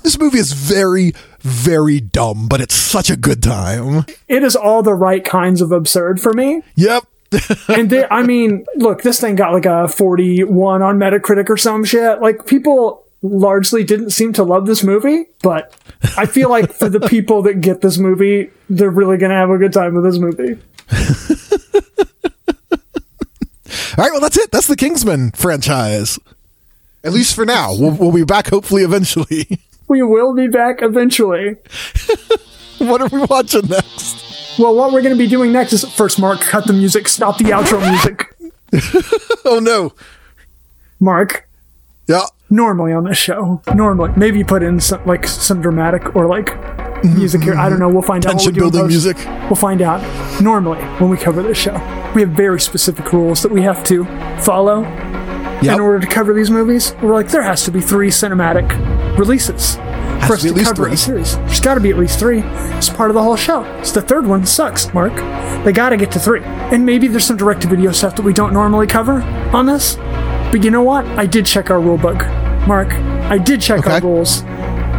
This movie is very, very dumb, but it's such a good time. It is all the right kinds of absurd for me. Yep. (laughs) and they, I mean, look, this thing got like a 41 on Metacritic or some shit. Like people largely didn't seem to love this movie, but I feel like for the (laughs) people that get this movie, they're really going to have a good time with this movie. (laughs) All right, well, that's it. That's the Kingsman franchise. At least for now. We'll, we'll be back hopefully eventually. (laughs) We will be back eventually. (laughs) what are we watching next? Well, what we're going to be doing next is first, Mark, cut the music, stop the outro music. Oh, no. Mark, Yeah. normally on this show, normally, maybe put in some, like some dramatic or like music here. I don't know. We'll find out. what Tension building music. We'll find out. Normally, when we cover this show, we have very specific rules that we have to follow Yep. in order to cover these movies. We're like, there has to be three cinematic releases for us to be to, least cover three. a series. There's got to be at least three. It's part of the whole show. It's the third one sucks, Mark. They got to get to three. And maybe there's some direct-to-video stuff that we don't normally cover on this. But you know what? I did check our rule book, Mark. I did check our rules.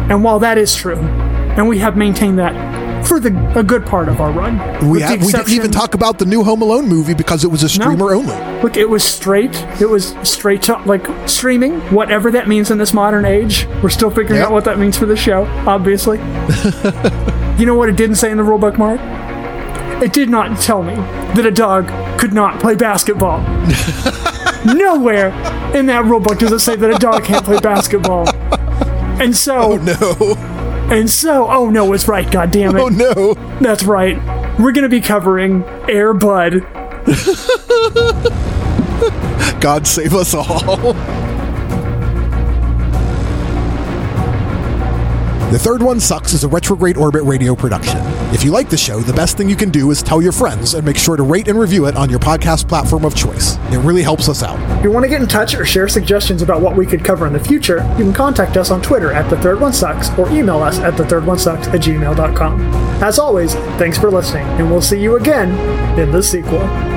And while that is true, and we have maintained that for the a good part of our run, We, have, we didn't even talk about the new Home Alone movie because it was a streamer only. Look, it was straight. It was straight to like streaming, whatever that means in this modern age. We're still figuring Yep. out what that means for the show, obviously. (laughs) you know what it didn't say in the rulebook, Mark? It did not tell me that a dog could not play basketball. (laughs) Nowhere in that rulebook does it say that a dog can't play basketball. And so, oh, No, and so, oh no, it's right, God damn it. oh no. That's right. We're gonna be covering Air Bud. (laughs) God save us all. The Third One Sucks is a Retrograde Orbit radio production. If you like the show, the best thing you can do is tell your friends and make sure to rate and review it on your podcast platform of choice. It really helps us out. If you want to get in touch or share suggestions about what we could cover in the future, you can contact us on Twitter at The Third One Sucks or email us at The Third One Sucks at gmail.com. As always, thanks for listening, and we'll see you again in the sequel.